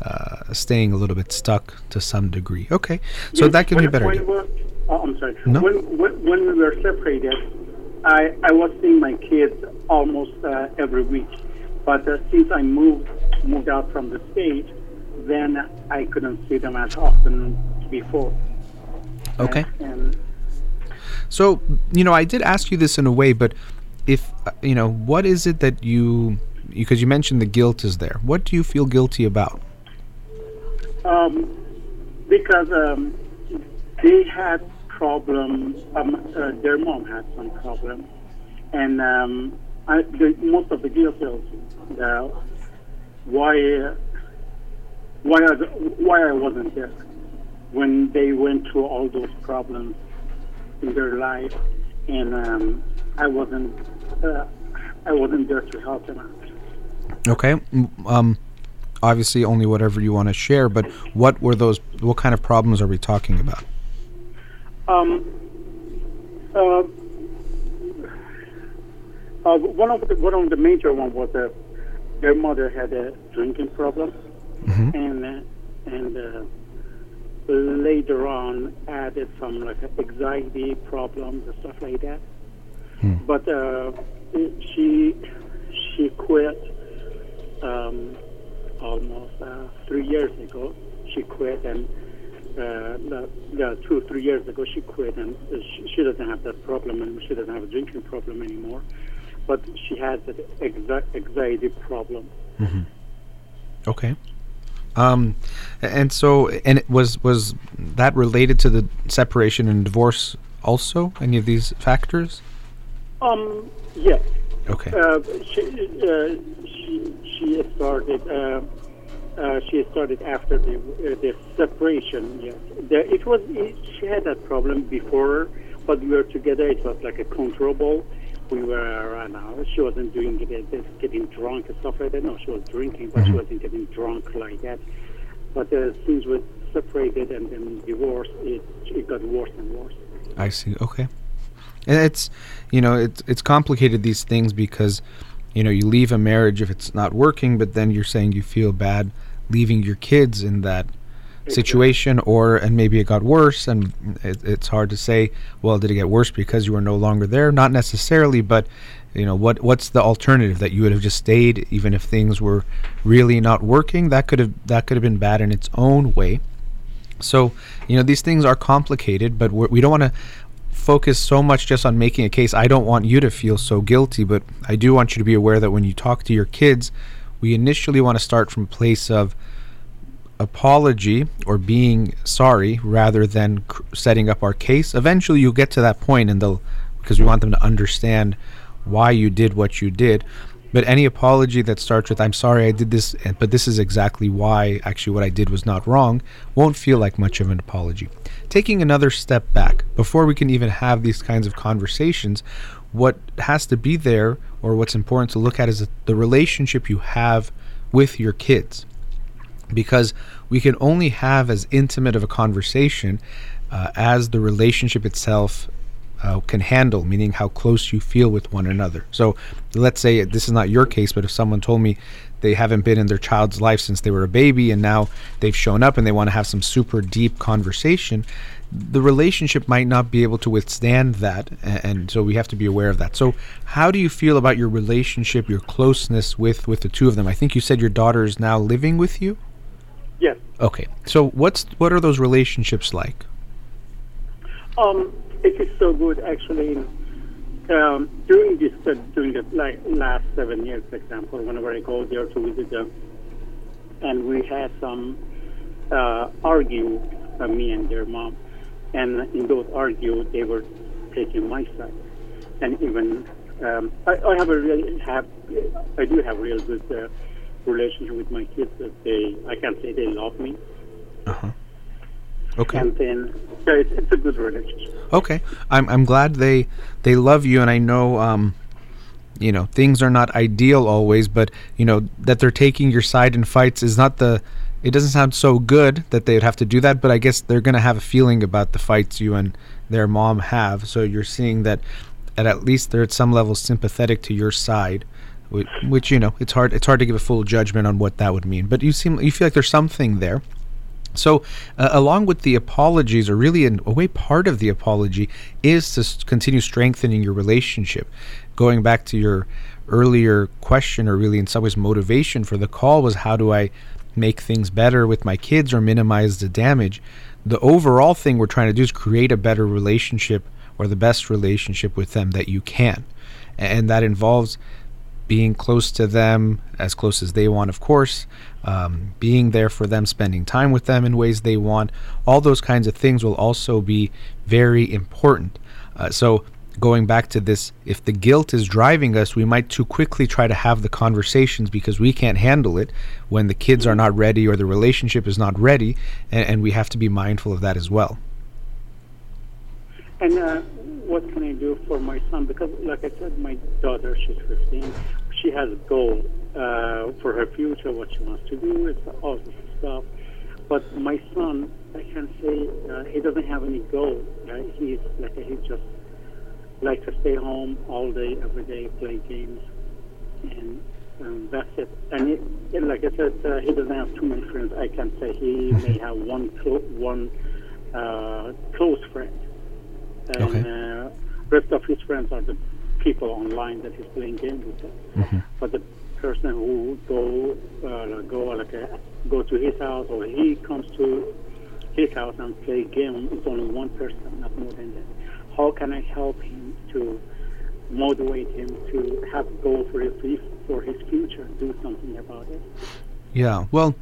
uh, staying a little bit stuck to some degree. Okay, so Yes, that gives me a better when idea. we're- oh, I'm sorry. No. When, when, when we were separated, I, I was seeing my kids almost uh, every week. But uh, since I moved moved out from the state, then I couldn't see them as often before. Okay. And So, you know, I did ask you this in a way, but if, uh, you know, what is it that you, because you mentioned the guilt is there, what do you feel guilty about? um, because um, they had problems. Um, uh, their mom had some problem, and um, I, the, most of the guilt is uh, why uh, why I, why I wasn't there when they went through all those problems in their life, and um, I wasn't uh, I wasn't there to help them out. Okay. Um, obviously, only whatever you want to share, but what were those, what kind of problems are we talking about? Um, uh, uh, one of the one of the major one was that their mother had a drinking problem, Mhm. and uh, and uh, later on added some like anxiety problems and stuff like that. Hmm. But uh, she she quit um, almost uh, three years ago. She quit and uh, two three years ago she quit and uh, she, she doesn't have that problem and she doesn't have a drinking problem anymore. But she has that anxi- anxiety problem. Okay. Um, and so, and it was was that related to the separation and divorce also? Any of these factors? Um, yes. Okay. Uh, she, uh, she, she started. Uh, uh, she started after the uh, the separation. Yes, the, it was. It, she had that problem before, but we were together. It was like a controllable. We were uh, now. She wasn't doing it, getting drunk and stuff like that. No, she was drinking, but she wasn't getting drunk like that. But uh, since we separated and then divorced, it it got worse and worse. I see. Okay. And it's, you know, it's it's complicated these things because, you know, you leave a marriage if it's not working, but then you're saying you feel bad leaving your kids in that situation or and maybe it got worse and it, it's hard to say well did it get worse because you were no longer there? Not necessarily but you know what what's the alternative? That you would have just stayed even if things were really not working? That could have that could have been bad in its own way. So you know these things are complicated but we're, we do not want to focus so much just on making a case. I don't want you to feel so guilty but i do want you to be aware that when you talk to your kids we initially want to start from place of apology or being sorry rather than cr- setting up our case. Eventually, you'll get to that point, and they'll because we want them to understand why you did what you did. But any apology that starts with "I'm sorry I did this, but this is exactly why actually what I did was not wrong," won't feel like much of an apology. Taking another step back before we can even have these kinds of conversations, what has to be there or what's important to look at is the relationship you have with your kids because we can only have as intimate of a conversation uh, as the relationship itself uh, can handle, meaning how close you feel with one another. So let's say this is not your case, but if someone told me they haven't been in their child's life since they were a baby and now they've shown up and they want to have some super deep conversation, the relationship might not be able to withstand that. And, and so we have to be aware of that. So, how do you feel about your relationship, your closeness with, with the two of them? I think you said your daughter is now living with you? Yes. Okay. So what's what are those relationships like? Um, it is so good actually. Um, during this uh, during the like, last seven years, for example, whenever I go there to visit them, and we had some uh, argue, uh, me and their mom, and in those argue, they were taking my side, and even um, I, I have a really have I do have real good uh, relationship with my kids that they I can say they love me. Uh-huh. Okay. And then yeah, it's, it's a good relationship. Okay. I'm I'm glad they they love you and I know um you know things are not ideal always but you know that they're taking your side in fights is not the it doesn't sound so good that they'd have to do that but i guess they're going to have a feeling about the fights you and their mom have so you're seeing that at, at least they're at some level sympathetic to your side which, you know it's hard it's hard to give a full judgment on what that would mean but you seem you feel like there's something there so, uh, along with the apologies, or really in a way, part of the apology is to continue strengthening your relationship. Going back to your earlier question, or really in some ways, motivation for the call was how do I make things better with my kids or minimize the damage? The overall thing we're trying to do is create a better relationship or the best relationship with them that you can. And that involves being close to them, as close as they want, of course, um, being there for them, spending time with them in ways they want. All those kinds of things will also be very important. Uh, so, going back to this, if the guilt is driving us, we might too quickly try to have the conversations because we can't handle it when the kids are not ready or the relationship is not ready, and, and we have to be mindful of that as well. And uh, what can I do for my son? Because, like I said, my daughter, she's 15. She has a goal uh, for her future, what she wants to do, it's all this stuff. But my son, I can say, uh, he doesn't have any goal. Uh, he's like he just like to stay home all day, every day, play games, and um, that's it. And it, it, like I said, uh, he doesn't have too many friends. I can say he may have one clo- one uh, close friend and Okay. uh, rest of his friends are the people online that he's playing games with. Mm-hmm. But the person who go uh, go like uh, go to his house or he comes to his house and play game, it's only one person, not more than that. How can I help him to motivate him to have a goal for his for his future, do something about it? Yeah. Well,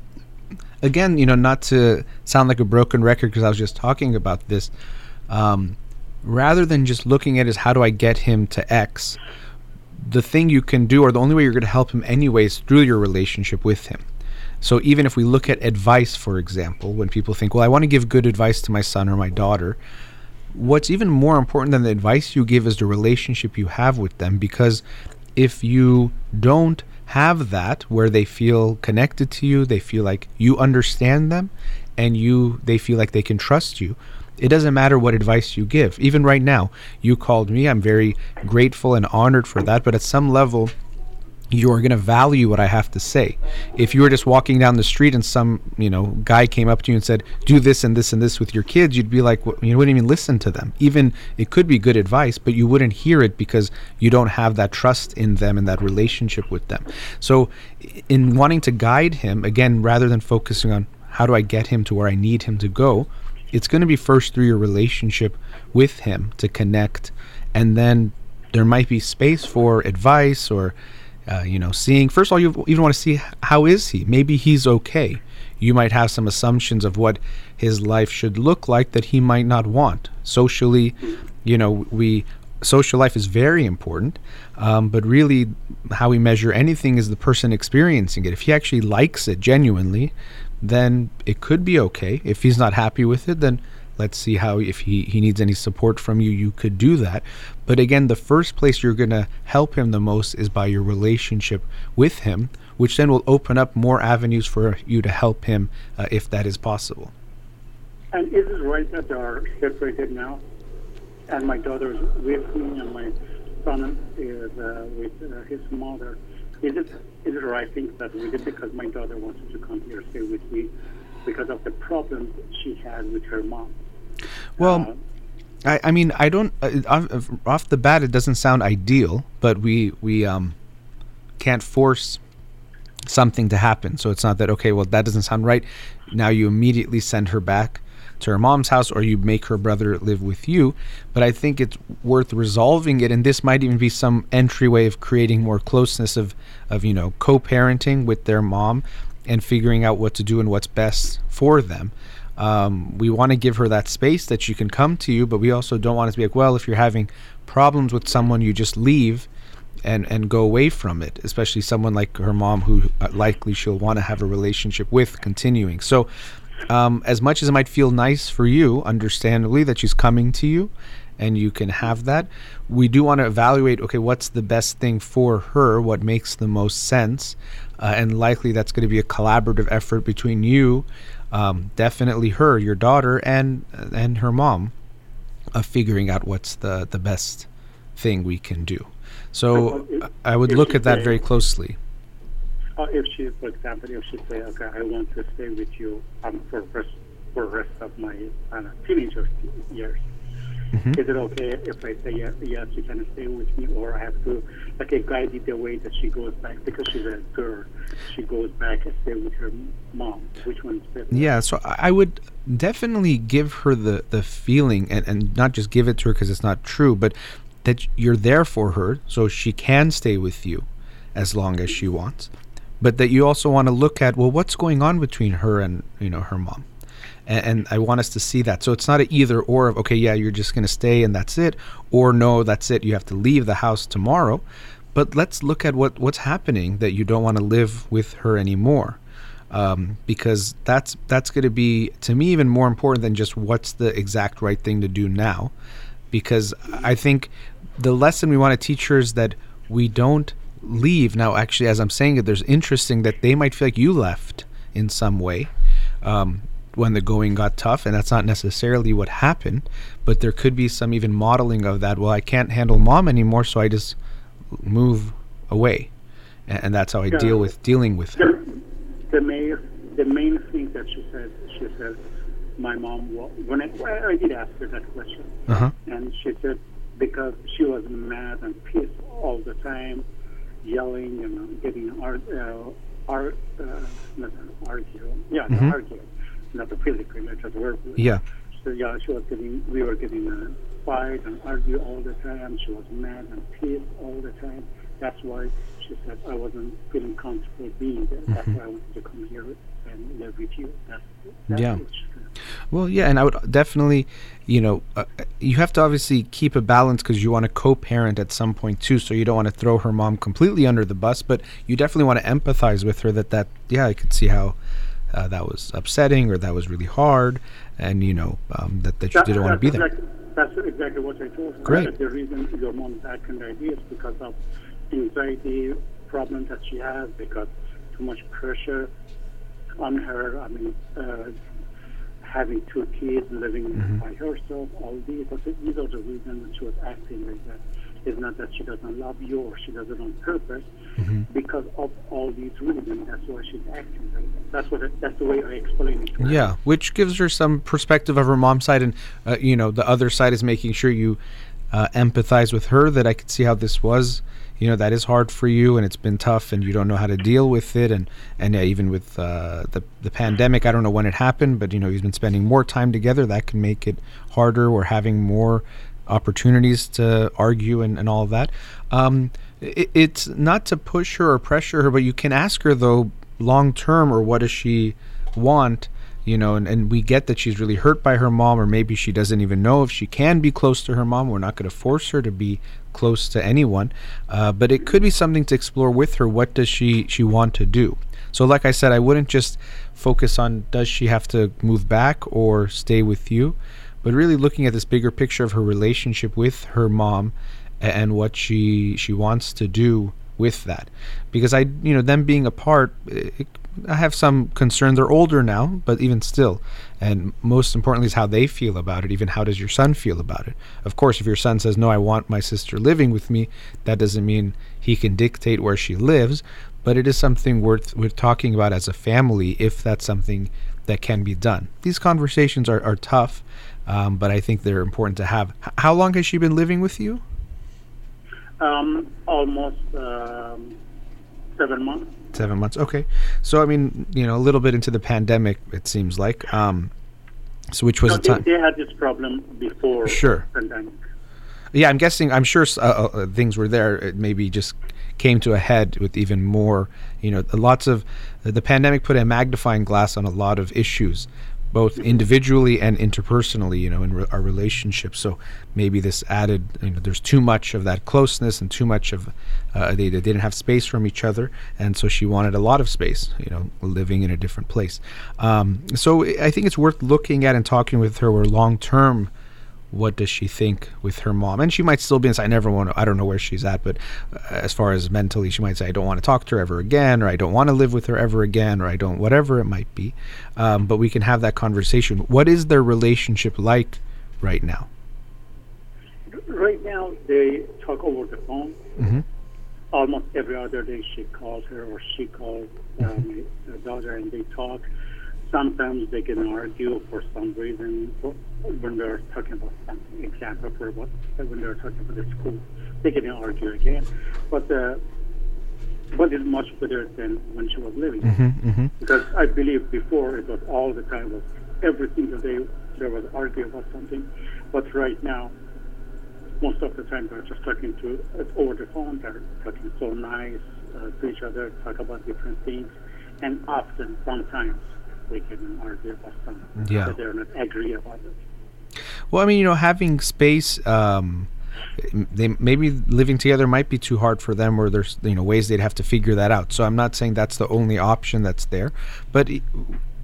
again, you know, not to sound like a broken record because I was just talking about this. Um, rather than just looking at is how do I get him to X, the thing you can do, or the only way you're going to help him anyways, through your relationship with him. So even if we look at advice, for example, when people think, well, I want to give good advice to my son or my daughter, what's even more important than the advice you give is the relationship you have with them. Because if you don't have that where they feel connected to you, they feel like you understand them, and you they feel like they can trust you, it doesn't matter what advice you give. Even right now, you called me. I'm very grateful and honored for that. But at some level, you're going to value what I have to say. If you were just walking down the street and some, you know, guy came up to you and said, "Do this and this and this with your kids," you'd be like, you wouldn't even listen to them. Even it could be good advice, but you wouldn't hear it because you don't have that trust in them and that relationship with them. So, in wanting to guide him, again, rather than focusing on how do I get him to where I need him to go, it's going to be first through your relationship with him to connect, and then there might be space for advice or uh, you know, seeing first of all, you even want to see how is he. Maybe he's okay. You might have some assumptions of what his life should look like that he might not want. Socially, you know, we social life is very important, um, but really, how we measure anything is the person experiencing it. If he actually likes it genuinely, then it could be okay. If he's not happy with it, then let's see how if he, he needs any support from you you could do that. But again the first place you're going to help him the most is by your relationship with him which then will open up more avenues for you to help him uh, if that is possible. And is it right that they are separated now? And my daughter is with me and my son is uh, with uh, his mother. Is it is it right thing that we did because my daughter wanted to come here stay with me because of the problems she had with her mom well, I, I mean, I don't uh, off, off, the bat it doesn't sound ideal, but we we um can't force something to happen. So it's not that okay, well that doesn't sound right. Now you immediately send her back to her mom's house or you make her brother live with you. But I think it's worth resolving it and this might even be some entryway of creating more closeness of of, you know, co-parenting with their mom and figuring out what to do and what's best for them. Um, we want to give her that space that she can come to you, but we also don't want it to be like, well, if you're having problems with someone, you just leave and and go away from it. Especially someone like her mom, who uh, likely she'll want to have a relationship with, continuing. So, um, as much as it might feel nice for you, understandably, that she's coming to you, and you can have that. We do want to evaluate okay, what's the best thing for her, what makes the most sense, uh, and likely that's going to be a collaborative effort between you um, definitely her, your daughter, and and her mom, of figuring out what's the the best thing we can do. So I would look at that very closely. Uh, if she, for example, if she say, "Okay, I want to stay with you um, for rest, for rest of my uh, teenager years," Mm-hmm. Is it okay if I say yes, yes, you can stay with me, or I have to like a guide the way that she goes back because she's a girl, she goes back and stay with her mom. Which one's better? Yeah, so I would definitely give her the the feeling, and and not just give it to her because it's not true, but that you're there for her, so she can stay with you as long as she wants but that you also want to look at well what's going on between her and you know her mom and, and I want us to see that. So it's not an either or of okay, yeah, you're just going to stay and that's it, or no, that's it, you have to leave the house tomorrow. But let's look at what what's happening that you don't want to live with her anymore. Um, because that's that's going to be to me even more important than just what's the exact right thing to do now because i think the lesson we want to teach her is that we don't leave now actually as i'm saying it there's interesting that they might feel like you left in some way um, when the going got tough, and that's not necessarily what happened, but there could be some even modeling of that. Well, I can't handle mom anymore, so I just move away, and, and that's how I yeah. deal with dealing with the, her. The main, the main thing that she said, she said, my mom. When I, I did ask her that question, uh-huh. and she said because she was mad and pissed all the time, yelling and getting art, uh, art, uh, not argue, yeah, mm-hmm. argue not physically, just verbally. Yeah. So yeah, she was getting, we were getting a fight and argue all the time. She was mad and pissed all the time. that's why she said I wasn't feeling comfortable being there. That's Mm-hmm. why I wanted to come here and live with you. That's, that's Yeah. said. Well, yeah, and I would definitely, you know, uh, you have to obviously keep a balance because you want to co-parent at some point too. So you don't want to throw her mom completely under the bus, but you definitely want to empathize with her. That that yeah, I could see how uh, that was upsetting or that was really hard, and you know um, that that you That- didn't want to be there. exactly, That's exactly what I told her. Great. That the reason your mom is acting like this because of anxiety problem that she has, because too much pressure on her. I mean, uh, having two kids, living Mm-hmm. by herself, all these. But these are the reasons that she was acting like that. It's not that she doesn't love you or she does it on purpose. Mm-hmm. Because of all these reasons, that's why she's acting like that. That's what. I, that's the way I explain it. To her. Yeah, which gives her some perspective of her mom's side, and uh, you know the other side is making sure you uh, empathize with her. That I could see how this was. You know that is hard for you, and it's been tough, and you don't know how to deal with it, and and yeah, even with uh, the the pandemic, I don't know when it happened, but you know he's been spending more time together. That can make it harder. We're having more opportunities to argue and, and all of that. Um, it, it's not to push her or pressure her, but you can ask her though long term or what does she want you know and, and we get that she's really hurt by her mom or maybe she doesn't even know if she can be close to her mom we're not going to force her to be close to anyone uh, but it could be something to explore with her. What does she she want to do? So like i said i wouldn't just focus on does she have to move back or stay with you? But really looking at this bigger picture of her relationship with her mom and what she she wants to do with that. Because i you know them being apart it, i have some concern. they're older now but even still. And most importantly is how they feel about it. Even how does your son feel about it? Of course if your son says no i want my sister living with me that doesn't mean he can dictate where she lives but it is something worth worth talking about as a family if that's something that can be done. These conversations are, are tough um, but i think they're important to have. H- how long has she been living with you? Um, almost um, seven months. Seven months. Okay. So I mean, you know, a little bit into the pandemic, it seems like. Um, so which was No, the they, time? they had this problem before Sure. pandemic. Yeah, I'm guessing. I'm sure uh, uh, things were there. It maybe just came to a head with even more. You know, lots of the pandemic put a magnifying glass on a lot of issues, both individually and interpersonally. You know, in re- our relationships. So maybe this added. You know, there's too much of that closeness and too much of uh, they, they didn't have space from each other, and so she wanted a lot of space. You know, living in a different place. Um, so I think it's worth looking at and talking with her. Where long term what does she think with her mom and she might still be inside i never want to i don't know where she's at but uh, as far as mentally she might say i don't want to talk to her ever again or i don't want to live with her ever again or i don't whatever it might be um, but we can have that conversation what is their relationship like right now Right now, they talk over the phone. Mhm. Almost every other day, she calls her or she calls um, my daughter, and they talk. Sometimes they can argue for some reason for, when they're talking about some example for what when they're talking about the school, they can argue again. But uh, but it's much better than when she was living. mm-hmm. Because I believe before it was all the time, was every single day there was arguing about something. But right now, most of the time they're just talking to uh, over the phone. They're talking so nice uh, to each other, talk about different things, and often sometimes they can argue about something Yeah. they're not agree about it. well i mean you know having space um, they maybe living together might be too hard for them or there's you know ways they'd have to figure that out so i'm not saying that's the only option that's there but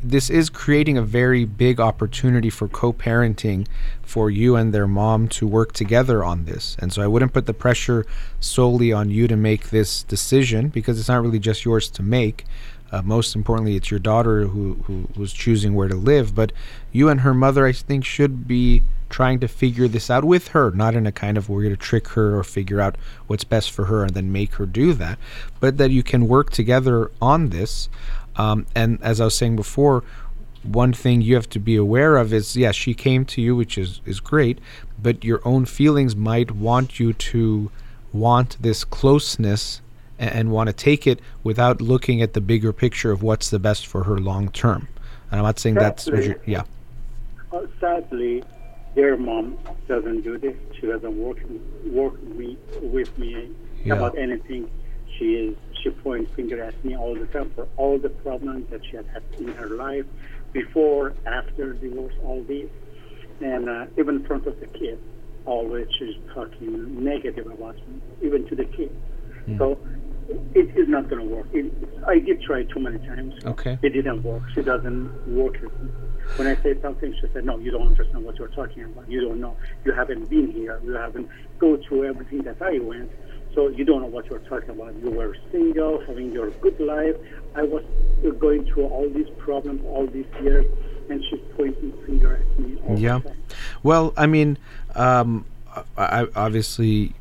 this is creating a very big opportunity for co-parenting for you and their mom to work together on this and so i wouldn't put the pressure solely on you to make this decision because it's not really just yours to make uh, most importantly, it's your daughter who, who was choosing where to live. But you and her mother, I think, should be trying to figure this out with her, not in a kind of we're going to trick her or figure out what's best for her and then make her do that, but that you can work together on this. Um, and as I was saying before, one thing you have to be aware of is yes, she came to you, which is, is great, but your own feelings might want you to want this closeness a- and want to take it without looking at the bigger picture of what's the best for her long term. And I'm not saying that's what you're, yeah. Uh, sadly, their mom doesn't do this. She doesn't work work me, with me Yeah. about anything. She is she points finger at me all the time for all the problems that she had had in her life, before, after divorce, all these, and uh, even in front of the kids, always she's talking negative about me, even to the kids. So it is not going to work. It, I did try too many times. Okay. It didn't work. She doesn't work. When I say something, she said, "No, you don't understand what you're talking about. You don't know. You haven't been here. You haven't go through everything that I went. So you don't know what you're talking about. You were single, having your good life. I was going through all these problems all these years, and she's pointing finger at me. All Yeah. Well, I mean, um, I- obviously,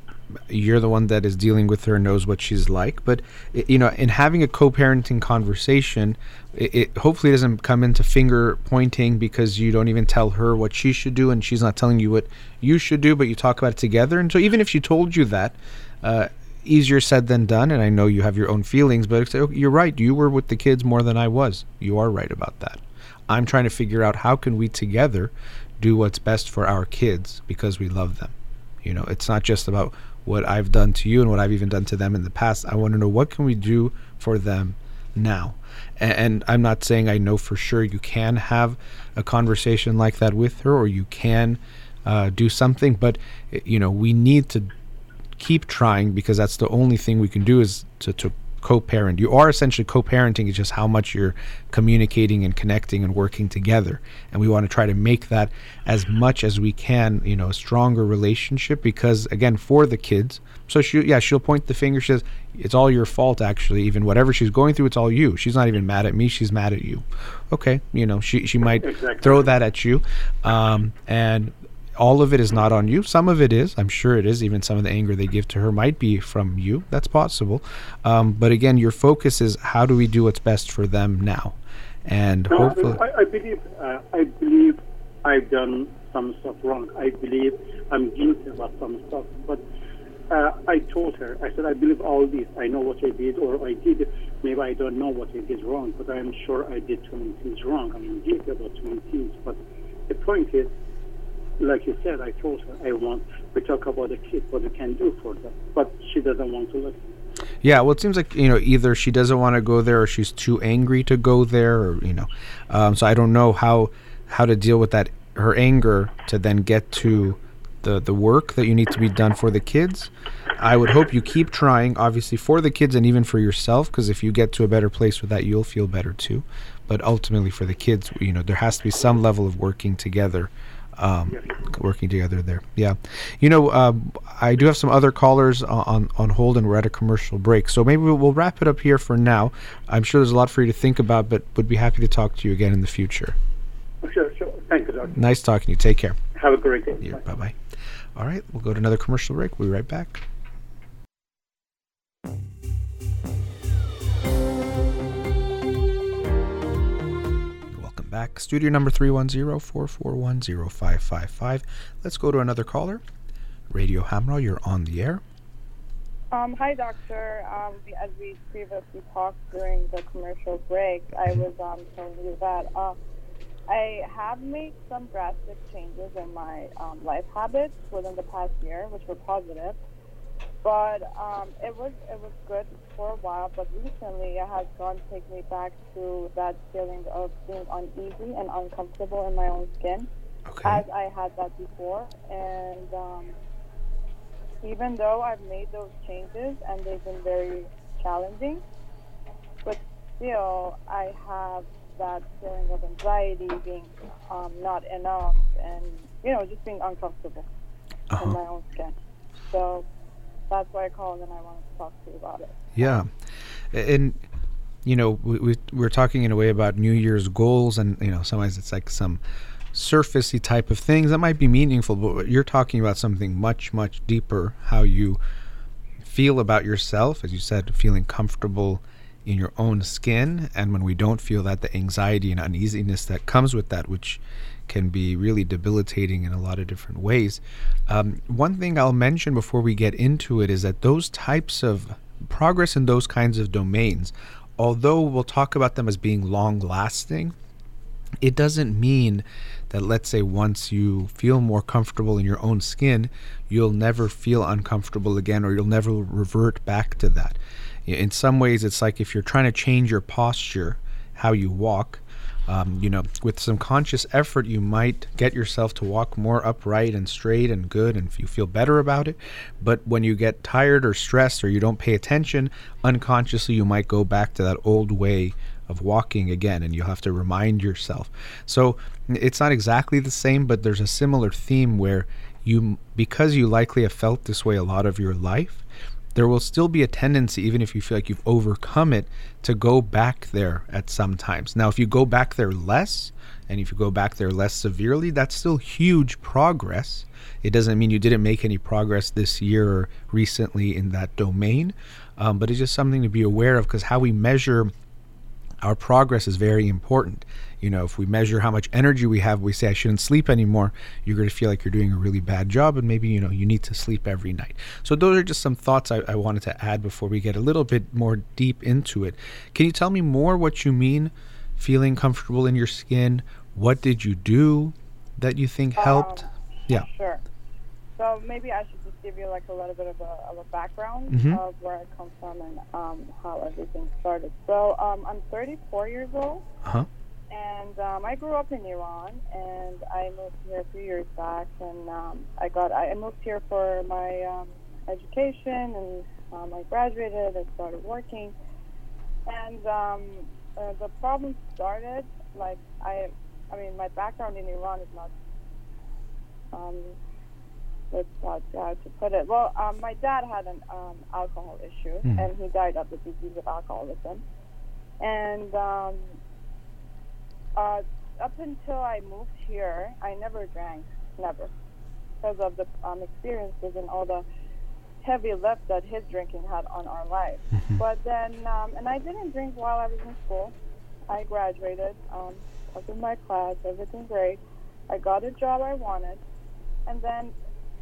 you're the one that is dealing with her knows what she's like. But you know, in having a co-parenting conversation, it, it hopefully doesn't come into finger pointing because you don't even tell her what she should do, and she's not telling you what you should do. But you talk about it together. And so, even if she told you that. Uh, Easier said than done, and I know you have your own feelings, but oh, you're right. You were with the kids more than I was. You are right about that. I'm trying to figure out how can we together do what's best for our kids because we love them. You know, it's not just about what I've done to you and what I've even done to them in the past. I want to know what can we do for them now. And, and I'm not saying I know for sure you can have a conversation like that with her or you can uh, do something, but eh, you know, we need to keep trying because that's the only thing we can do is to, to co-parent. You are essentially co-parenting it's just how much you're communicating and connecting and working together. And we want to try to make that as much as we can you know a stronger relationship because again for the kids so she yeah she'll point the finger she says it's all your fault actually even whatever she's going through it's all you. She's not even mad at me she's mad at you. Okay you know she she might Exactly. throw that at you um, and all of it is not on you. Some of it is. I'm sure it is. Even some of the anger they give to her might be from you. That's possible. Um, but again, your focus is how do we do what's best for them now, and No, hopefully, I, I believe uh, I believe I've done some stuff wrong. I believe I'm guilty about some stuff. But uh, I told her, I said, I believe all this. I know what I did, or I did. Maybe I don't know what I did wrong, but I'm sure I did too many things wrong. I'm guilty about too many things. But the point is, like you said, I told her I want. We talk about the kids, what we can do for them, but she doesn't want to listen. yeah. Well, it seems like you know either she doesn't want to go there or she's too angry to go there, or you know. Um, so I don't know how how to deal with that her anger to then get to the the work that you need to be done for the kids. I would hope you keep trying, obviously for the kids and even for yourself, because if you get to a better place with that, you'll feel better too. But ultimately, for the kids, you know, there has to be some level of working together, um, working together there. Yeah, you know, um, I do have some other callers on, on hold, and we're at a commercial break, so maybe we'll, wrap it up here for now. I'm sure there's a lot for you to think about, but would be happy to talk to you again in the future. Sure, sure. Thank you, doctor. Nice talking to you. Take care. Have a great day. Yeah, bye bye. All right, we'll go to another commercial break. We'll be right back. Back. Studio number 310 441 0555. Let's go to another caller. Radio Hamra, you're on the air. Um, hi, doctor. Um, as we previously talked during the commercial break, I was um, telling you that uh, I have made some drastic changes in my um, life habits within the past year, which were positive. But um, it was it was good for a while. But recently, it has gone take me back to that feeling of being uneasy and uncomfortable in my own skin Okay. as I had that before. And um, even though I've made those changes and they've been very challenging, but still I have that feeling of anxiety, being um, not enough, and you know, just being uncomfortable in Uh-huh. my own skin. So that's why I called and I wanted to talk to you about it. Yeah, and you know we, we we're talking in a way about New Year's goals, and you know sometimes it's like some surfacey type of things that might be meaningful, but you're talking about something much much deeper. How you feel about yourself, as you said, feeling comfortable in your own skin, and when we don't feel that, the anxiety and uneasiness that comes with that, which can be really debilitating in a lot of different ways. Um, one thing I'll mention before we get into it is that those types of progress in those kinds of domains, although we'll talk about them as being long lasting, it doesn't mean that let's say once you feel more comfortable in your own skin, you'll never feel uncomfortable again or you'll never revert back to that. In some ways, it's like if you're trying to change your posture, how you walk, um, you know, with some conscious effort, you might get yourself to walk more upright and straight and good, and you feel better about it. But when you get tired or stressed or you don't pay attention, unconsciously you might go back to that old way of walking again, and you'll have to remind yourself. So it's not exactly the same, but there's a similar theme where you, because you likely have felt this way a lot of your life, there will still be a tendency, even if you feel like you've overcome it, to go back there at some times. Now, if you go back there less, and if you go back there less severely, that's still huge progress. It doesn't mean you didn't make any progress this year or recently in that domain, um, but it's just something to be aware of because how we measure our progress is very important. You know, if we measure how much energy we have, we say I shouldn't sleep anymore, you're going to feel like you're doing a really bad job, and maybe, you know, you need to sleep every night. So, those are just some thoughts I, I wanted to add before we get a little bit more deep into it. Can you tell me more what you mean feeling comfortable in your skin? What did you do that you think helped? Um, yeah. Sure. So maybe I should just give you like a little bit of a, of a background Mhm. of where I come from and um, how everything started. So um, I'm 34 years old, Uh huh. And um, I grew up in Iran, and I moved here a few years back, and um, I got I moved here for my um, education, and um, I graduated. I started working, and um, uh, the problem started like I, I mean, my background in Iran is not. Um, let's not how to put it. Well, um, my dad had an um, alcohol issue, Mhm. and he died of the disease of alcoholism. And um, uh, up until I moved here, I never drank, never, because of the um, experiences and all the heavy lift that his drinking had on our life. But then, um, and I didn't drink while I was in school. I graduated, um, took in my class, everything great. I got a job I wanted, and then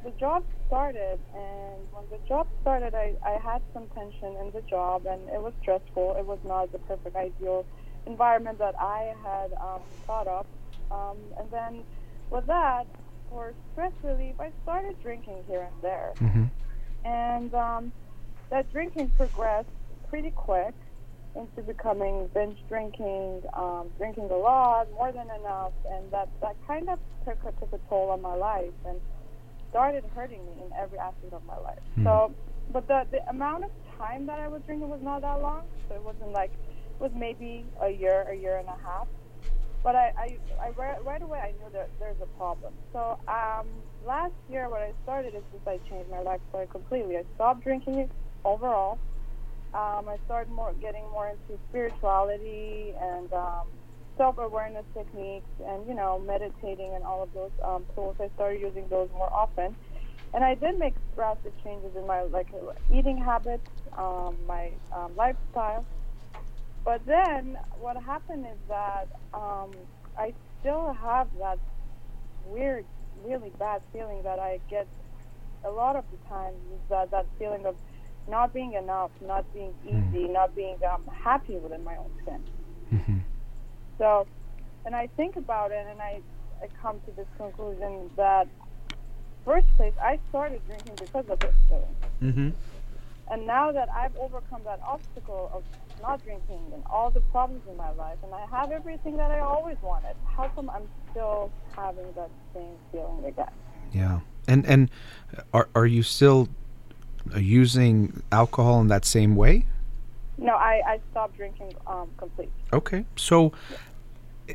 the job started. And when the job started, I, I had some tension in the job, and it was stressful. It was not the perfect, ideal environment that I had um, thought of. Um, and then with that, for stress relief, I started drinking here and there hmm and um, that drinking progressed pretty quick into becoming binge drinking, um, drinking a lot, more than enough, and that that kind of took a, took a toll on my life and started hurting me in every aspect of my life. Hmm. So, but the the amount of time that I was drinking was not that long, so it wasn't like was maybe a year, a year and a half. But I, I, I right, right away I knew that there's a problem. So um, last year, what I started is just I changed my lifestyle completely. I stopped drinking it overall. Um, I started more getting more into spirituality and um, self-awareness techniques, and you know, meditating and all of those um, tools. I started using those more often, and I did make drastic changes in my like eating habits, um, my um, lifestyle. But then what happened is that um, I still have that weird, really bad feeling that I get a lot of the times is that that feeling of not being enough, not being easy, not being um, happy within my own skin. hmm So, and I think about it, and I, I come to this conclusion that first place I started drinking because of this feeling. hmm And now that I've overcome that obstacle of not drinking and all the problems in my life, and I have everything that I always wanted, how come I'm still having that same feeling again? Yeah. And and are are you still using alcohol in that same way? No, I, I stopped drinking um, completely. Okay. So,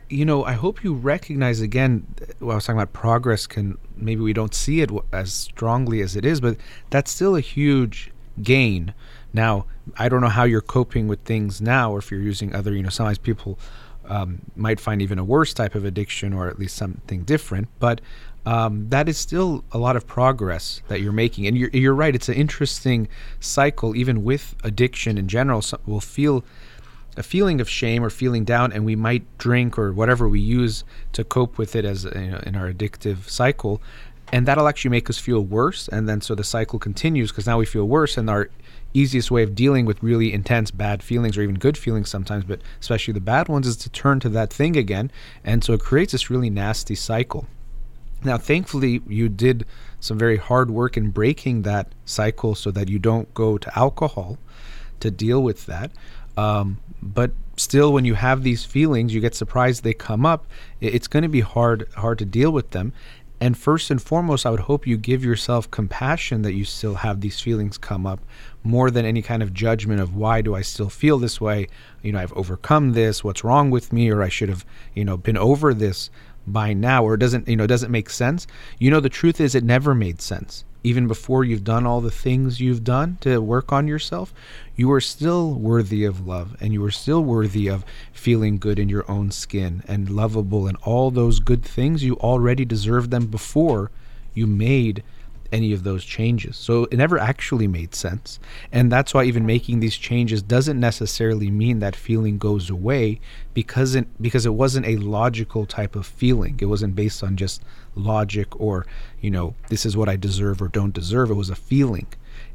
you know, I hope you recognize again what I was talking about progress can maybe we don't see it as strongly as it is, but that's still a huge gain. Now, I don't know how you're coping with things now or if you're using other, you know, sometimes people um, might find even a worse type of addiction or at least something different, but um, that is still a lot of progress that you're making. And you're, you're right, it's an interesting cycle, even with addiction in general. So we'll feel a feeling of shame or feeling down, and we might drink or whatever we use to cope with it as you know, in our addictive cycle. and that'll actually make us feel worse and then so the cycle continues because now we feel worse and our easiest way of dealing with really intense bad feelings or even good feelings sometimes but especially the bad ones is to turn to that thing again. And so it creates this really nasty cycle. Now thankfully you did some very hard work in breaking that cycle so that you don't go to alcohol to deal with that. Um, but still when you have these feelings you get surprised they come up. It's going to be hard hard to deal with them and first and foremost, I would hope you give yourself compassion that you still have these feelings come up more than any kind of judgment of why do I still feel this way? You know, I've overcome this, what's wrong with me, or I should have, you know, been over this by now, or it doesn't, you know, doesn't make sense. You know, the truth is it never made sense even before you've done all the things you've done to work on yourself, you are still worthy of love and you are still worthy of feeling good in your own skin and lovable and all those good things. You already deserved them before you made any of those changes. So it never actually made sense. And that's why even making these changes doesn't necessarily mean that feeling goes away because it because it wasn't a logical type of feeling. It wasn't based on just logic or, you know, this is what I deserve or don't deserve. It was a feeling.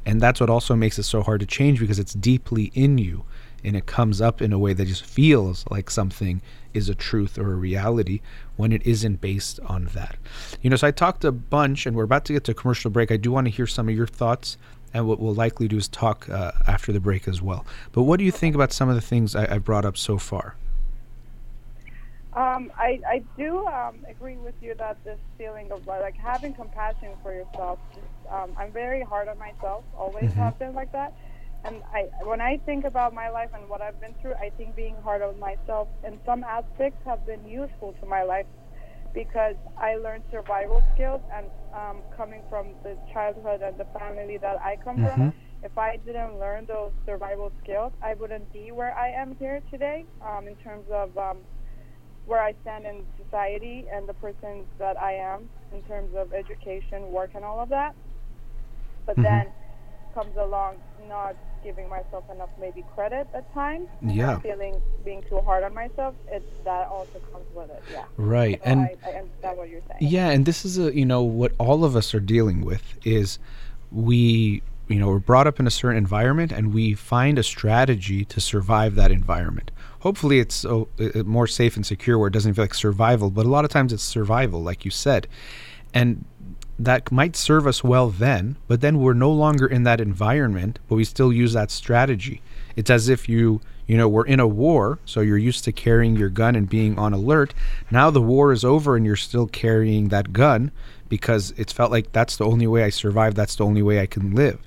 And that's what also makes it so hard to change because it's deeply in you and it comes up in a way that just feels like something is a truth or a reality when it isn't based on that. You know, so I talked a bunch and we're about to get to a commercial break. I do want to hear some of your thoughts and what we'll likely do is talk uh, after the break as well. But what do you think about some of the things I, I brought up so far? Um, I, I do um, agree with you that this feeling of like having compassion for yourself. Just, um, I'm very hard on myself. Always mm-hmm. have been like that. And I, when I think about my life and what I've been through, I think being hard on myself in some aspects have been useful to my life because I learned survival skills. And um, coming from the childhood and the family that I come mm-hmm. from, if I didn't learn those survival skills, I wouldn't be where I am here today. Um, in terms of um, where I stand in society and the person that I am in terms of education, work, and all of that. But mm-hmm. then comes along not giving myself enough maybe credit at times. Yeah. Feeling being too hard on myself. It's that also comes with it. Yeah. Right. So and I, I understand what you're saying. Yeah, and this is a you know what all of us are dealing with is we you know we're brought up in a certain environment and we find a strategy to survive that environment hopefully it's oh, more safe and secure where it doesn't feel like survival but a lot of times it's survival like you said and that might serve us well then but then we're no longer in that environment but we still use that strategy. It's as if you you know we're in a war so you're used to carrying your gun and being on alert. Now the war is over and you're still carrying that gun because it's felt like that's the only way I survive that's the only way I can live.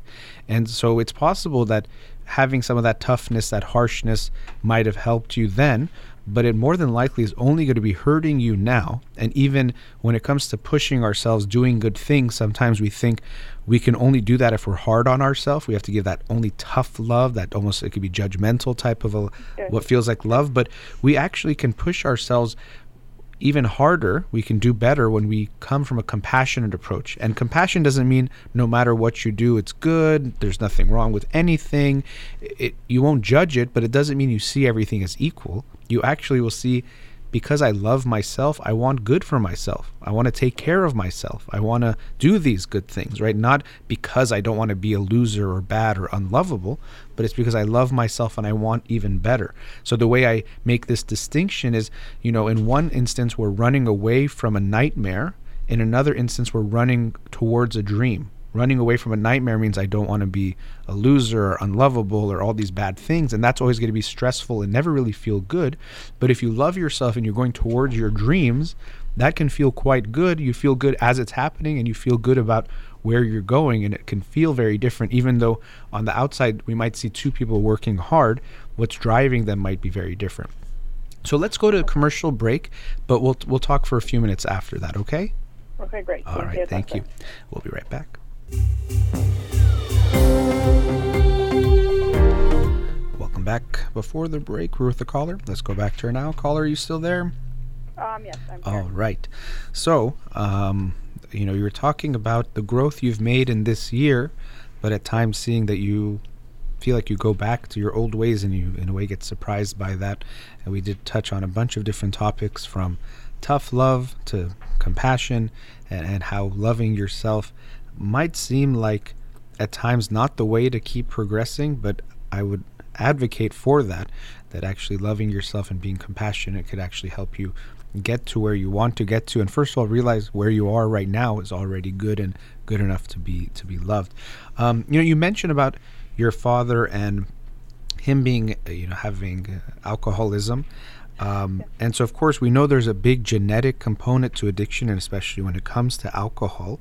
And so it's possible that having some of that toughness, that harshness might have helped you then, but it more than likely is only going to be hurting you now. And even when it comes to pushing ourselves, doing good things, sometimes we think we can only do that if we're hard on ourselves. We have to give that only tough love, that almost it could be judgmental type of a, what feels like love. But we actually can push ourselves even harder, we can do better when we come from a compassionate approach. And compassion doesn't mean no matter what you do, it's good, there's nothing wrong with anything. It, you won't judge it, but it doesn't mean you see everything as equal. You actually will see because I love myself, I want good for myself. I want to take care of myself. I want to do these good things, right? Not because I don't want to be a loser or bad or unlovable, but it's because I love myself and I want even better. So the way I make this distinction is, you know, in one instance, we're running away from a nightmare. In another instance, we're running towards a dream running away from a nightmare means I don't want to be a loser or unlovable or all these bad things. And that's always going to be stressful and never really feel good. But if you love yourself and you're going towards your dreams, that can feel quite good. You feel good as it's happening and you feel good about where you're going. And it can feel very different, even though on the outside we might see two people working hard. What's driving them might be very different. So let's go to a commercial break, but we'll, we'll talk for a few minutes after that, okay? Okay, great. All thank right, you. thank you. We'll be right back. Welcome back. Before the break, we're with the caller. Let's go back to her now. Caller, are you still there? Um, yes, I'm here. All right. So, um, you know, you were talking about the growth you've made in this year, but at times seeing that you feel like you go back to your old ways and you, in a way, get surprised by that. And we did touch on a bunch of different topics from tough love to compassion and, and how loving yourself might seem like at times not the way to keep progressing, but I would advocate for that, that actually loving yourself and being compassionate could actually help you get to where you want to get to. And first of all realize where you are right now is already good and good enough to be to be loved. Um, you know you mentioned about your father and him being uh, you know having uh, alcoholism. Um, and so of course we know there's a big genetic component to addiction and especially when it comes to alcohol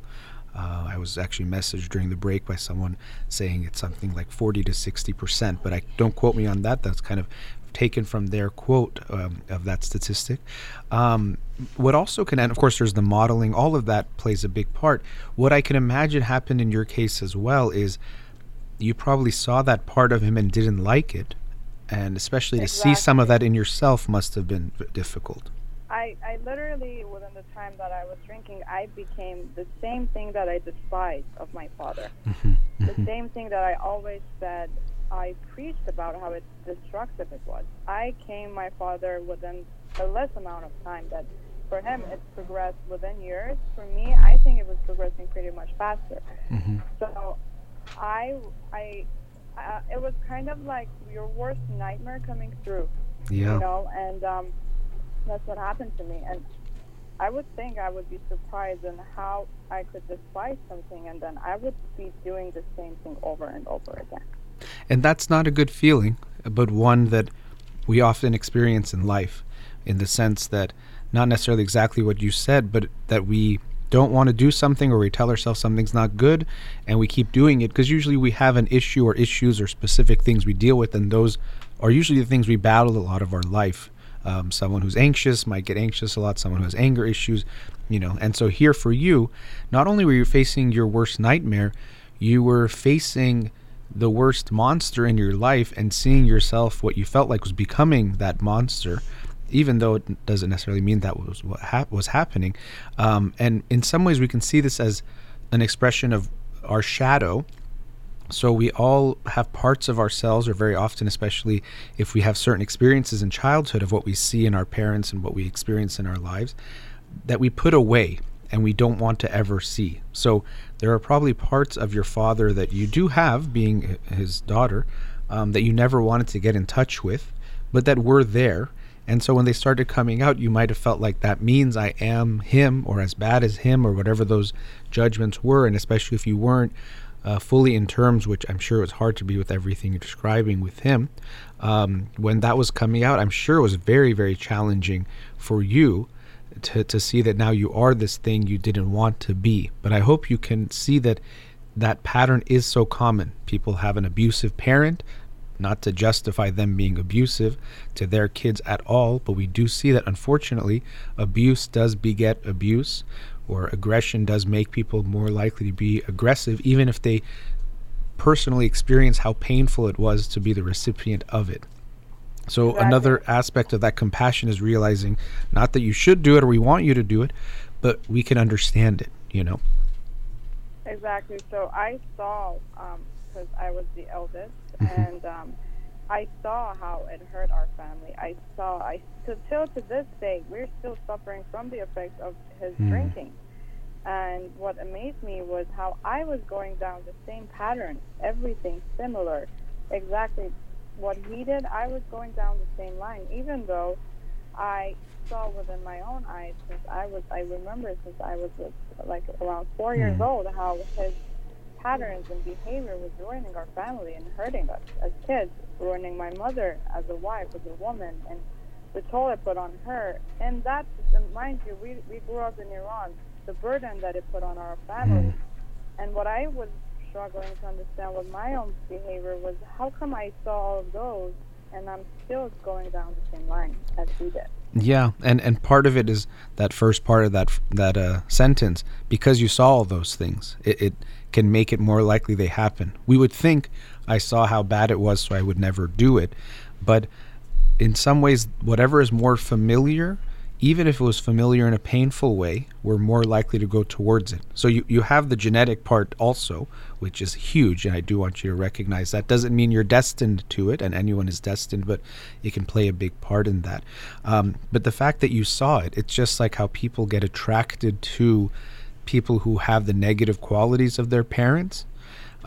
uh, I was actually messaged during the break by someone saying it's something like 40 to 60 percent, but I don't quote me on that. That's kind of taken from their quote um, of that statistic. Um, what also can, and of course, there's the modeling, all of that plays a big part. What I can imagine happened in your case as well is you probably saw that part of him and didn't like it. And especially exactly. to see some of that in yourself must have been difficult. I, I literally, within the time that I was drinking, I became the same thing that I despised of my father. Mm-hmm, the mm-hmm. same thing that I always said I preached about how it's destructive it was. I came my father within a less amount of time that for him it's progressed within years. For me, I think it was progressing pretty much faster. Mm-hmm. So I, I, uh, it was kind of like your worst nightmare coming through. Yeah. You know, and um, that's what happened to me. And I would think I would be surprised in how I could despise something and then I would be doing the same thing over and over again. And that's not a good feeling, but one that we often experience in life, in the sense that not necessarily exactly what you said, but that we don't want to do something or we tell ourselves something's not good and we keep doing it because usually we have an issue or issues or specific things we deal with, and those are usually the things we battle a lot of our life. Um, someone who's anxious might get anxious a lot, someone who has anger issues, you know. And so, here for you, not only were you facing your worst nightmare, you were facing the worst monster in your life and seeing yourself what you felt like was becoming that monster even though it doesn't necessarily mean that was what ha- was happening um, and in some ways we can see this as an expression of our shadow so we all have parts of ourselves or very often especially if we have certain experiences in childhood of what we see in our parents and what we experience in our lives that we put away and we don't want to ever see. So there are probably parts of your father that you do have, being his daughter, um, that you never wanted to get in touch with, but that were there. And so when they started coming out, you might have felt like that means I am him or as bad as him or whatever those judgments were. And especially if you weren't uh, fully in terms, which I'm sure it was hard to be with everything you're describing with him, um, when that was coming out, I'm sure it was very, very challenging for you to, to see that now you are this thing you didn't want to be. But I hope you can see that that pattern is so common. People have an abusive parent, not to justify them being abusive to their kids at all, but we do see that unfortunately abuse does beget abuse, or aggression does make people more likely to be aggressive, even if they personally experience how painful it was to be the recipient of it. So exactly. another aspect of that compassion is realizing not that you should do it or we want you to do it, but we can understand it, you know. Exactly. So I saw because um, I was the eldest, mm-hmm. and um, I saw how it hurt our family. I saw I still to this day we're still suffering from the effects of his mm. drinking. And what amazed me was how I was going down the same pattern, everything similar, exactly what he did, I was going down the same line, even though I saw within my own eyes since I was, I remember since I was like around 4 mm. years old, how his patterns and behavior was ruining our family and hurting us as kids, ruining my mother as a wife, as a woman, and the toll it put on her. And that, mind you, we, we grew up in Iran, the burden that it put on our family. Mm. And what I was struggling to understand with my own behavior was how come I saw all of those and I'm still going down the same line as he did. Yeah, and and part of it is that first part of that that uh, sentence because you saw all those things, it, it can make it more likely they happen. We would think I saw how bad it was, so I would never do it, but in some ways, whatever is more familiar even if it was familiar in a painful way, we're more likely to go towards it. So you, you have the genetic part also, which is huge, and I do want you to recognize that. Doesn't mean you're destined to it, and anyone is destined, but it can play a big part in that. Um, but the fact that you saw it, it's just like how people get attracted to people who have the negative qualities of their parents.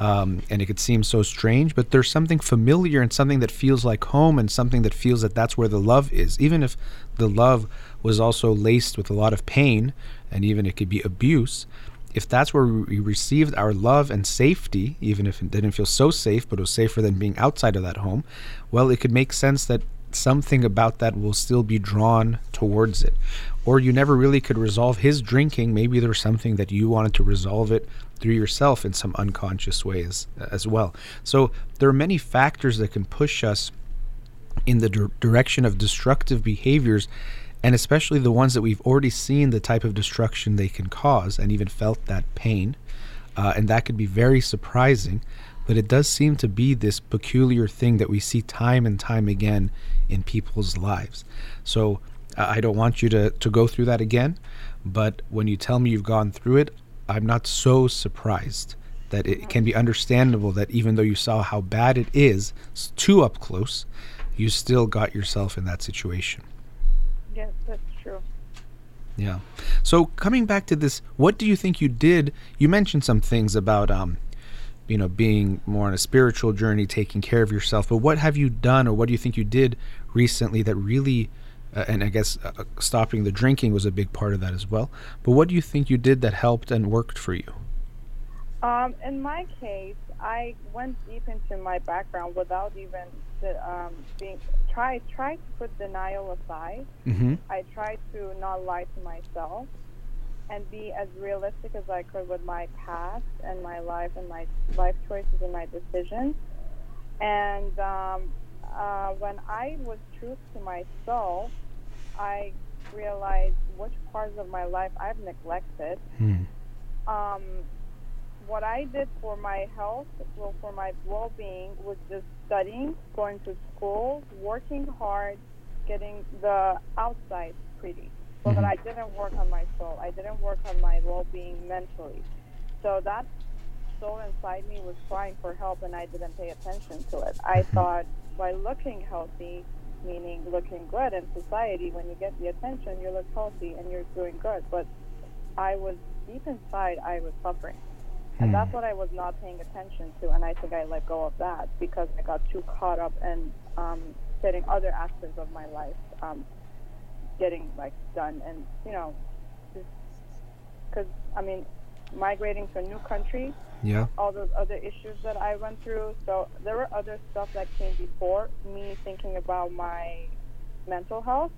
Um, and it could seem so strange, but there's something familiar and something that feels like home and something that feels that that's where the love is. Even if the love was also laced with a lot of pain and even it could be abuse, if that's where we received our love and safety, even if it didn't feel so safe, but it was safer than being outside of that home, well, it could make sense that something about that will still be drawn towards it. Or you never really could resolve his drinking. Maybe there's something that you wanted to resolve it through yourself in some unconscious ways as well. So there are many factors that can push us in the dir- direction of destructive behaviors and especially the ones that we've already seen the type of destruction they can cause and even felt that pain. Uh, and that could be very surprising, but it does seem to be this peculiar thing that we see time and time again in people's lives. So uh, I don't want you to, to go through that again, but when you tell me you've gone through it, I'm not so surprised that it can be understandable that even though you saw how bad it is too up close, you still got yourself in that situation. Yes, that's true. Yeah. So coming back to this, what do you think you did? You mentioned some things about um, you know, being more on a spiritual journey, taking care of yourself. But what have you done, or what do you think you did recently that really, uh, and I guess uh, uh stopping the drinking was a big part of that as well. But what do you think you did that helped and worked for you? Um, in my case, I went deep into my background without even um, being try try to put denial aside. Mm-hmm. I tried to not lie to myself and be as realistic as I could with my past and my life and my life choices and my decisions. And um, uh, when I was true to myself, I realized which parts of my life I've neglected. Mm. Um, what I did for my health, well, for my well-being, was just studying, going to school, working hard, getting the outside pretty, so that Mhm. I didn't work on my soul. I didn't work on my well-being mentally. So that soul inside me was crying for help, and I didn't pay attention to it. I thought by looking healthy, meaning looking good in society, when you get the attention, you look healthy and you're doing good. But I was deep inside, I was suffering. And that's what I was not paying attention to, and I think I let go of that because I got too caught up in um, getting other aspects of my life um, getting like done, and you know, just because I mean, migrating to a new country, Yeah. all those other issues that I went through. So there were other stuff that came before me thinking about my mental health.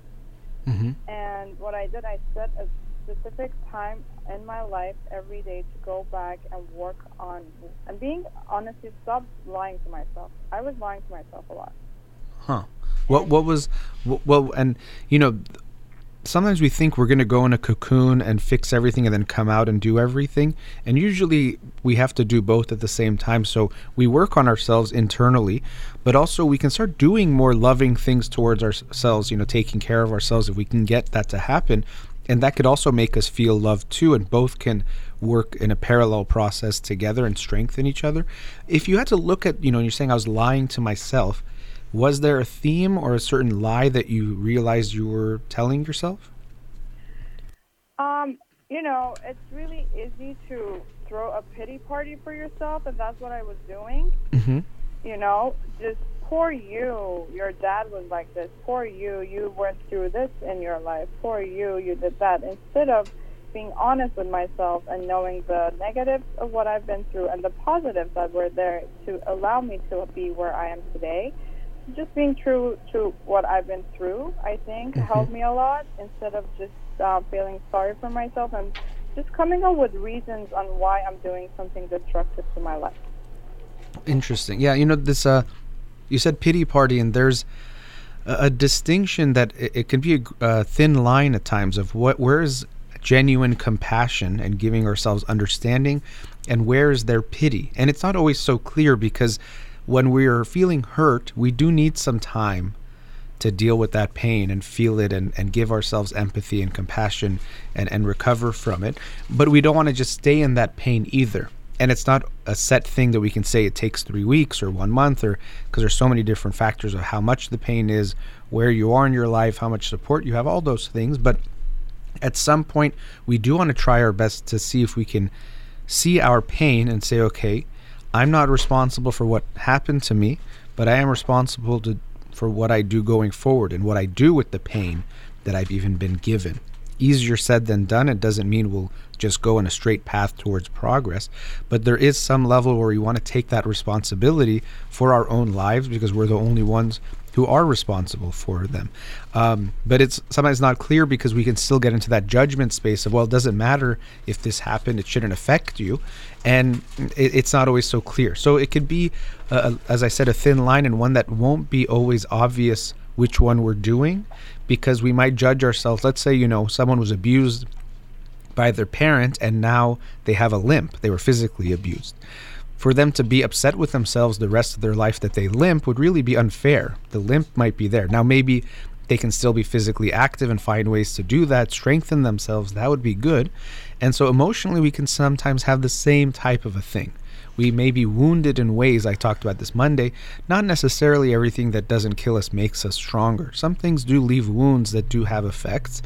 Mm-hmm. And what I did, I set a specific time in my life every day to go back and work on and being honestly stop lying to myself. I was lying to myself a lot. Huh. What what was what, well and you know sometimes we think we're going to go in a cocoon and fix everything and then come out and do everything and usually we have to do both at the same time. So we work on ourselves internally but also we can start doing more loving things towards ourselves you know taking care of ourselves if we can get that to happen. And that could also make us feel loved too and both can work in a parallel process together and strengthen each other. If you had to look at you know you're saying i was lying to myself was there a theme or a certain lie that you realized you were telling yourself Um, you know, it's really easy to throw a pity party for yourself, and that's what I was doing. mm-hmm. You know, just poor you. Your dad was like this. Poor you. You went through this in your life. Poor you. You did that. Instead of being honest with myself and knowing the negatives of what I've been through and the positives that were there to allow me to be where I am today, just being true to what I've been through, I think, helped me a lot instead of just uh, feeling sorry for myself and just coming up with reasons on why I'm doing something destructive to my life. Interesting. Yeah, you know this. Uh, you said pity party, and there's a, a distinction that it, it can be a thin line at times of what where is genuine compassion and giving ourselves understanding, and where is there pity, and it's not always so clear because when we're feeling hurt, we do need some time to deal with that pain and feel it and, and give ourselves empathy and compassion and, and recover from it. But we don't want to just stay in that pain either. And it's not a set thing that we can say it takes three weeks or one month or because there's so many different factors of how much the pain is, where you are in your life, how much support you have, all those things. But at some point, we do want to try our best to see if we can see our pain and say, okay, I'm not responsible for what happened to me, but I am responsible to, for what I do going forward and what I do with the pain that I've even been given. Easier said than done. It doesn't mean we'll just go in a straight path towards progress, but there is some level where we want to take that responsibility for our own lives because we're the only ones who are responsible for them. Um, but it's sometimes not clear because we can still get into that judgment space of, well, it doesn't matter if this happened, it shouldn't affect you. And it, it's not always so clear. So it could be, uh, as I said, a thin line and one that won't be always obvious which one we're doing because we might judge ourselves. Let's say, you know, someone was abused by their parent and now they have a limp, they were physically abused for them to be upset with themselves the rest of their life that they limp would really be unfair. The limp might be there. Now, maybe they can still be physically active and find ways to do that, strengthen themselves. That would be good. And so, emotionally, we can sometimes have the same type of a thing. We may be wounded in ways, I talked about this Monday. Not necessarily everything that doesn't kill us makes us stronger. Some things do leave wounds that do have effects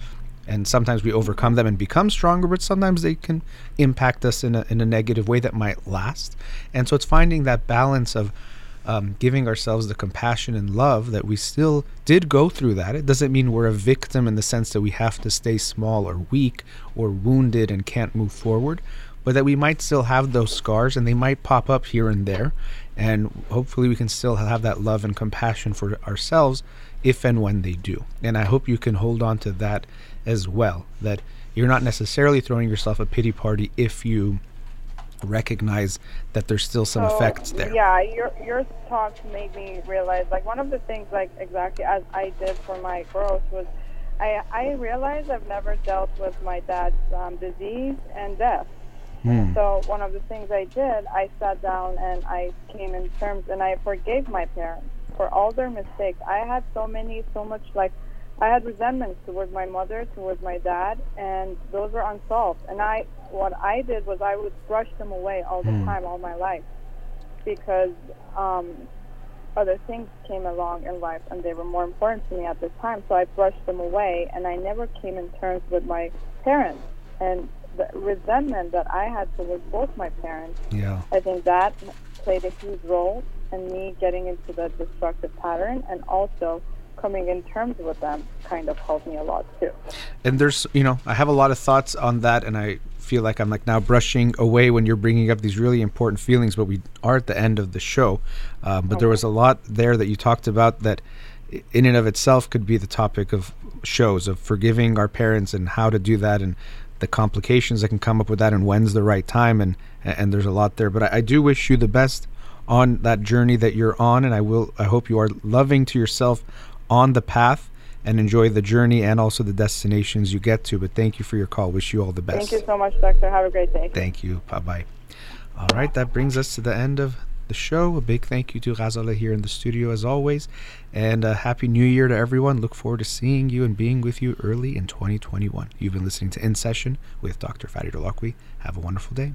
and sometimes we overcome them and become stronger but sometimes they can impact us in a, in a negative way that might last and so it's finding that balance of um, giving ourselves the compassion and love that we still did go through that it doesn't mean we're a victim in the sense that we have to stay small or weak or wounded and can't move forward but that we might still have those scars and they might pop up here and there and hopefully we can still have that love and compassion for ourselves if and when they do and i hope you can hold on to that as well. That you're not necessarily throwing yourself a pity party if you recognize that there's still some so, effects there. Yeah, your your talks made me realize like one of the things like exactly as I did for my growth was I I realized I've never dealt with my dad's um, disease and death. Mm. So one of the things I did, I sat down and I came in terms and I forgave my parents for all their mistakes. I had so many, so much like I had resentments towards my mother, towards my dad, and those were unsolved. And I, what I did was I would brush them away all the mm. time, all my life, because um, other things came along in life, and they were more important to me at the time. So I brushed them away, and I never came in terms with my parents. And the resentment that I had towards both my parents, yeah. I think that played a huge role in me getting into the destructive pattern, and also coming in terms with them kind of helped me a lot too. And there's, you know, I have a lot of thoughts on that, and I feel like I'm like now brushing away when you're bringing up these really important feelings, but we are at the end of the show. Um, but okay. there was a lot there that you talked about that, in and of itself, could be the topic of shows of forgiving our parents and how to do that and the complications that can come up with that and when's the right time and and there's a lot there but I, I, do wish you the best on that journey that you're on and I will I hope you are loving to yourself on the path and enjoy the journey and also the destinations you get to. But thank you for your call. Wish you all the best. Thank you so much, Doctor. Have a great day. Thank you. Bye bye. All right, that brings us to the end of the show. A big thank you to Ghazala here in the studio as always. And a happy new year to everyone. Look forward to seeing you and being with you early in 2021. You've been listening to In Session with Dr. Farid Holakouee. Have a wonderful day.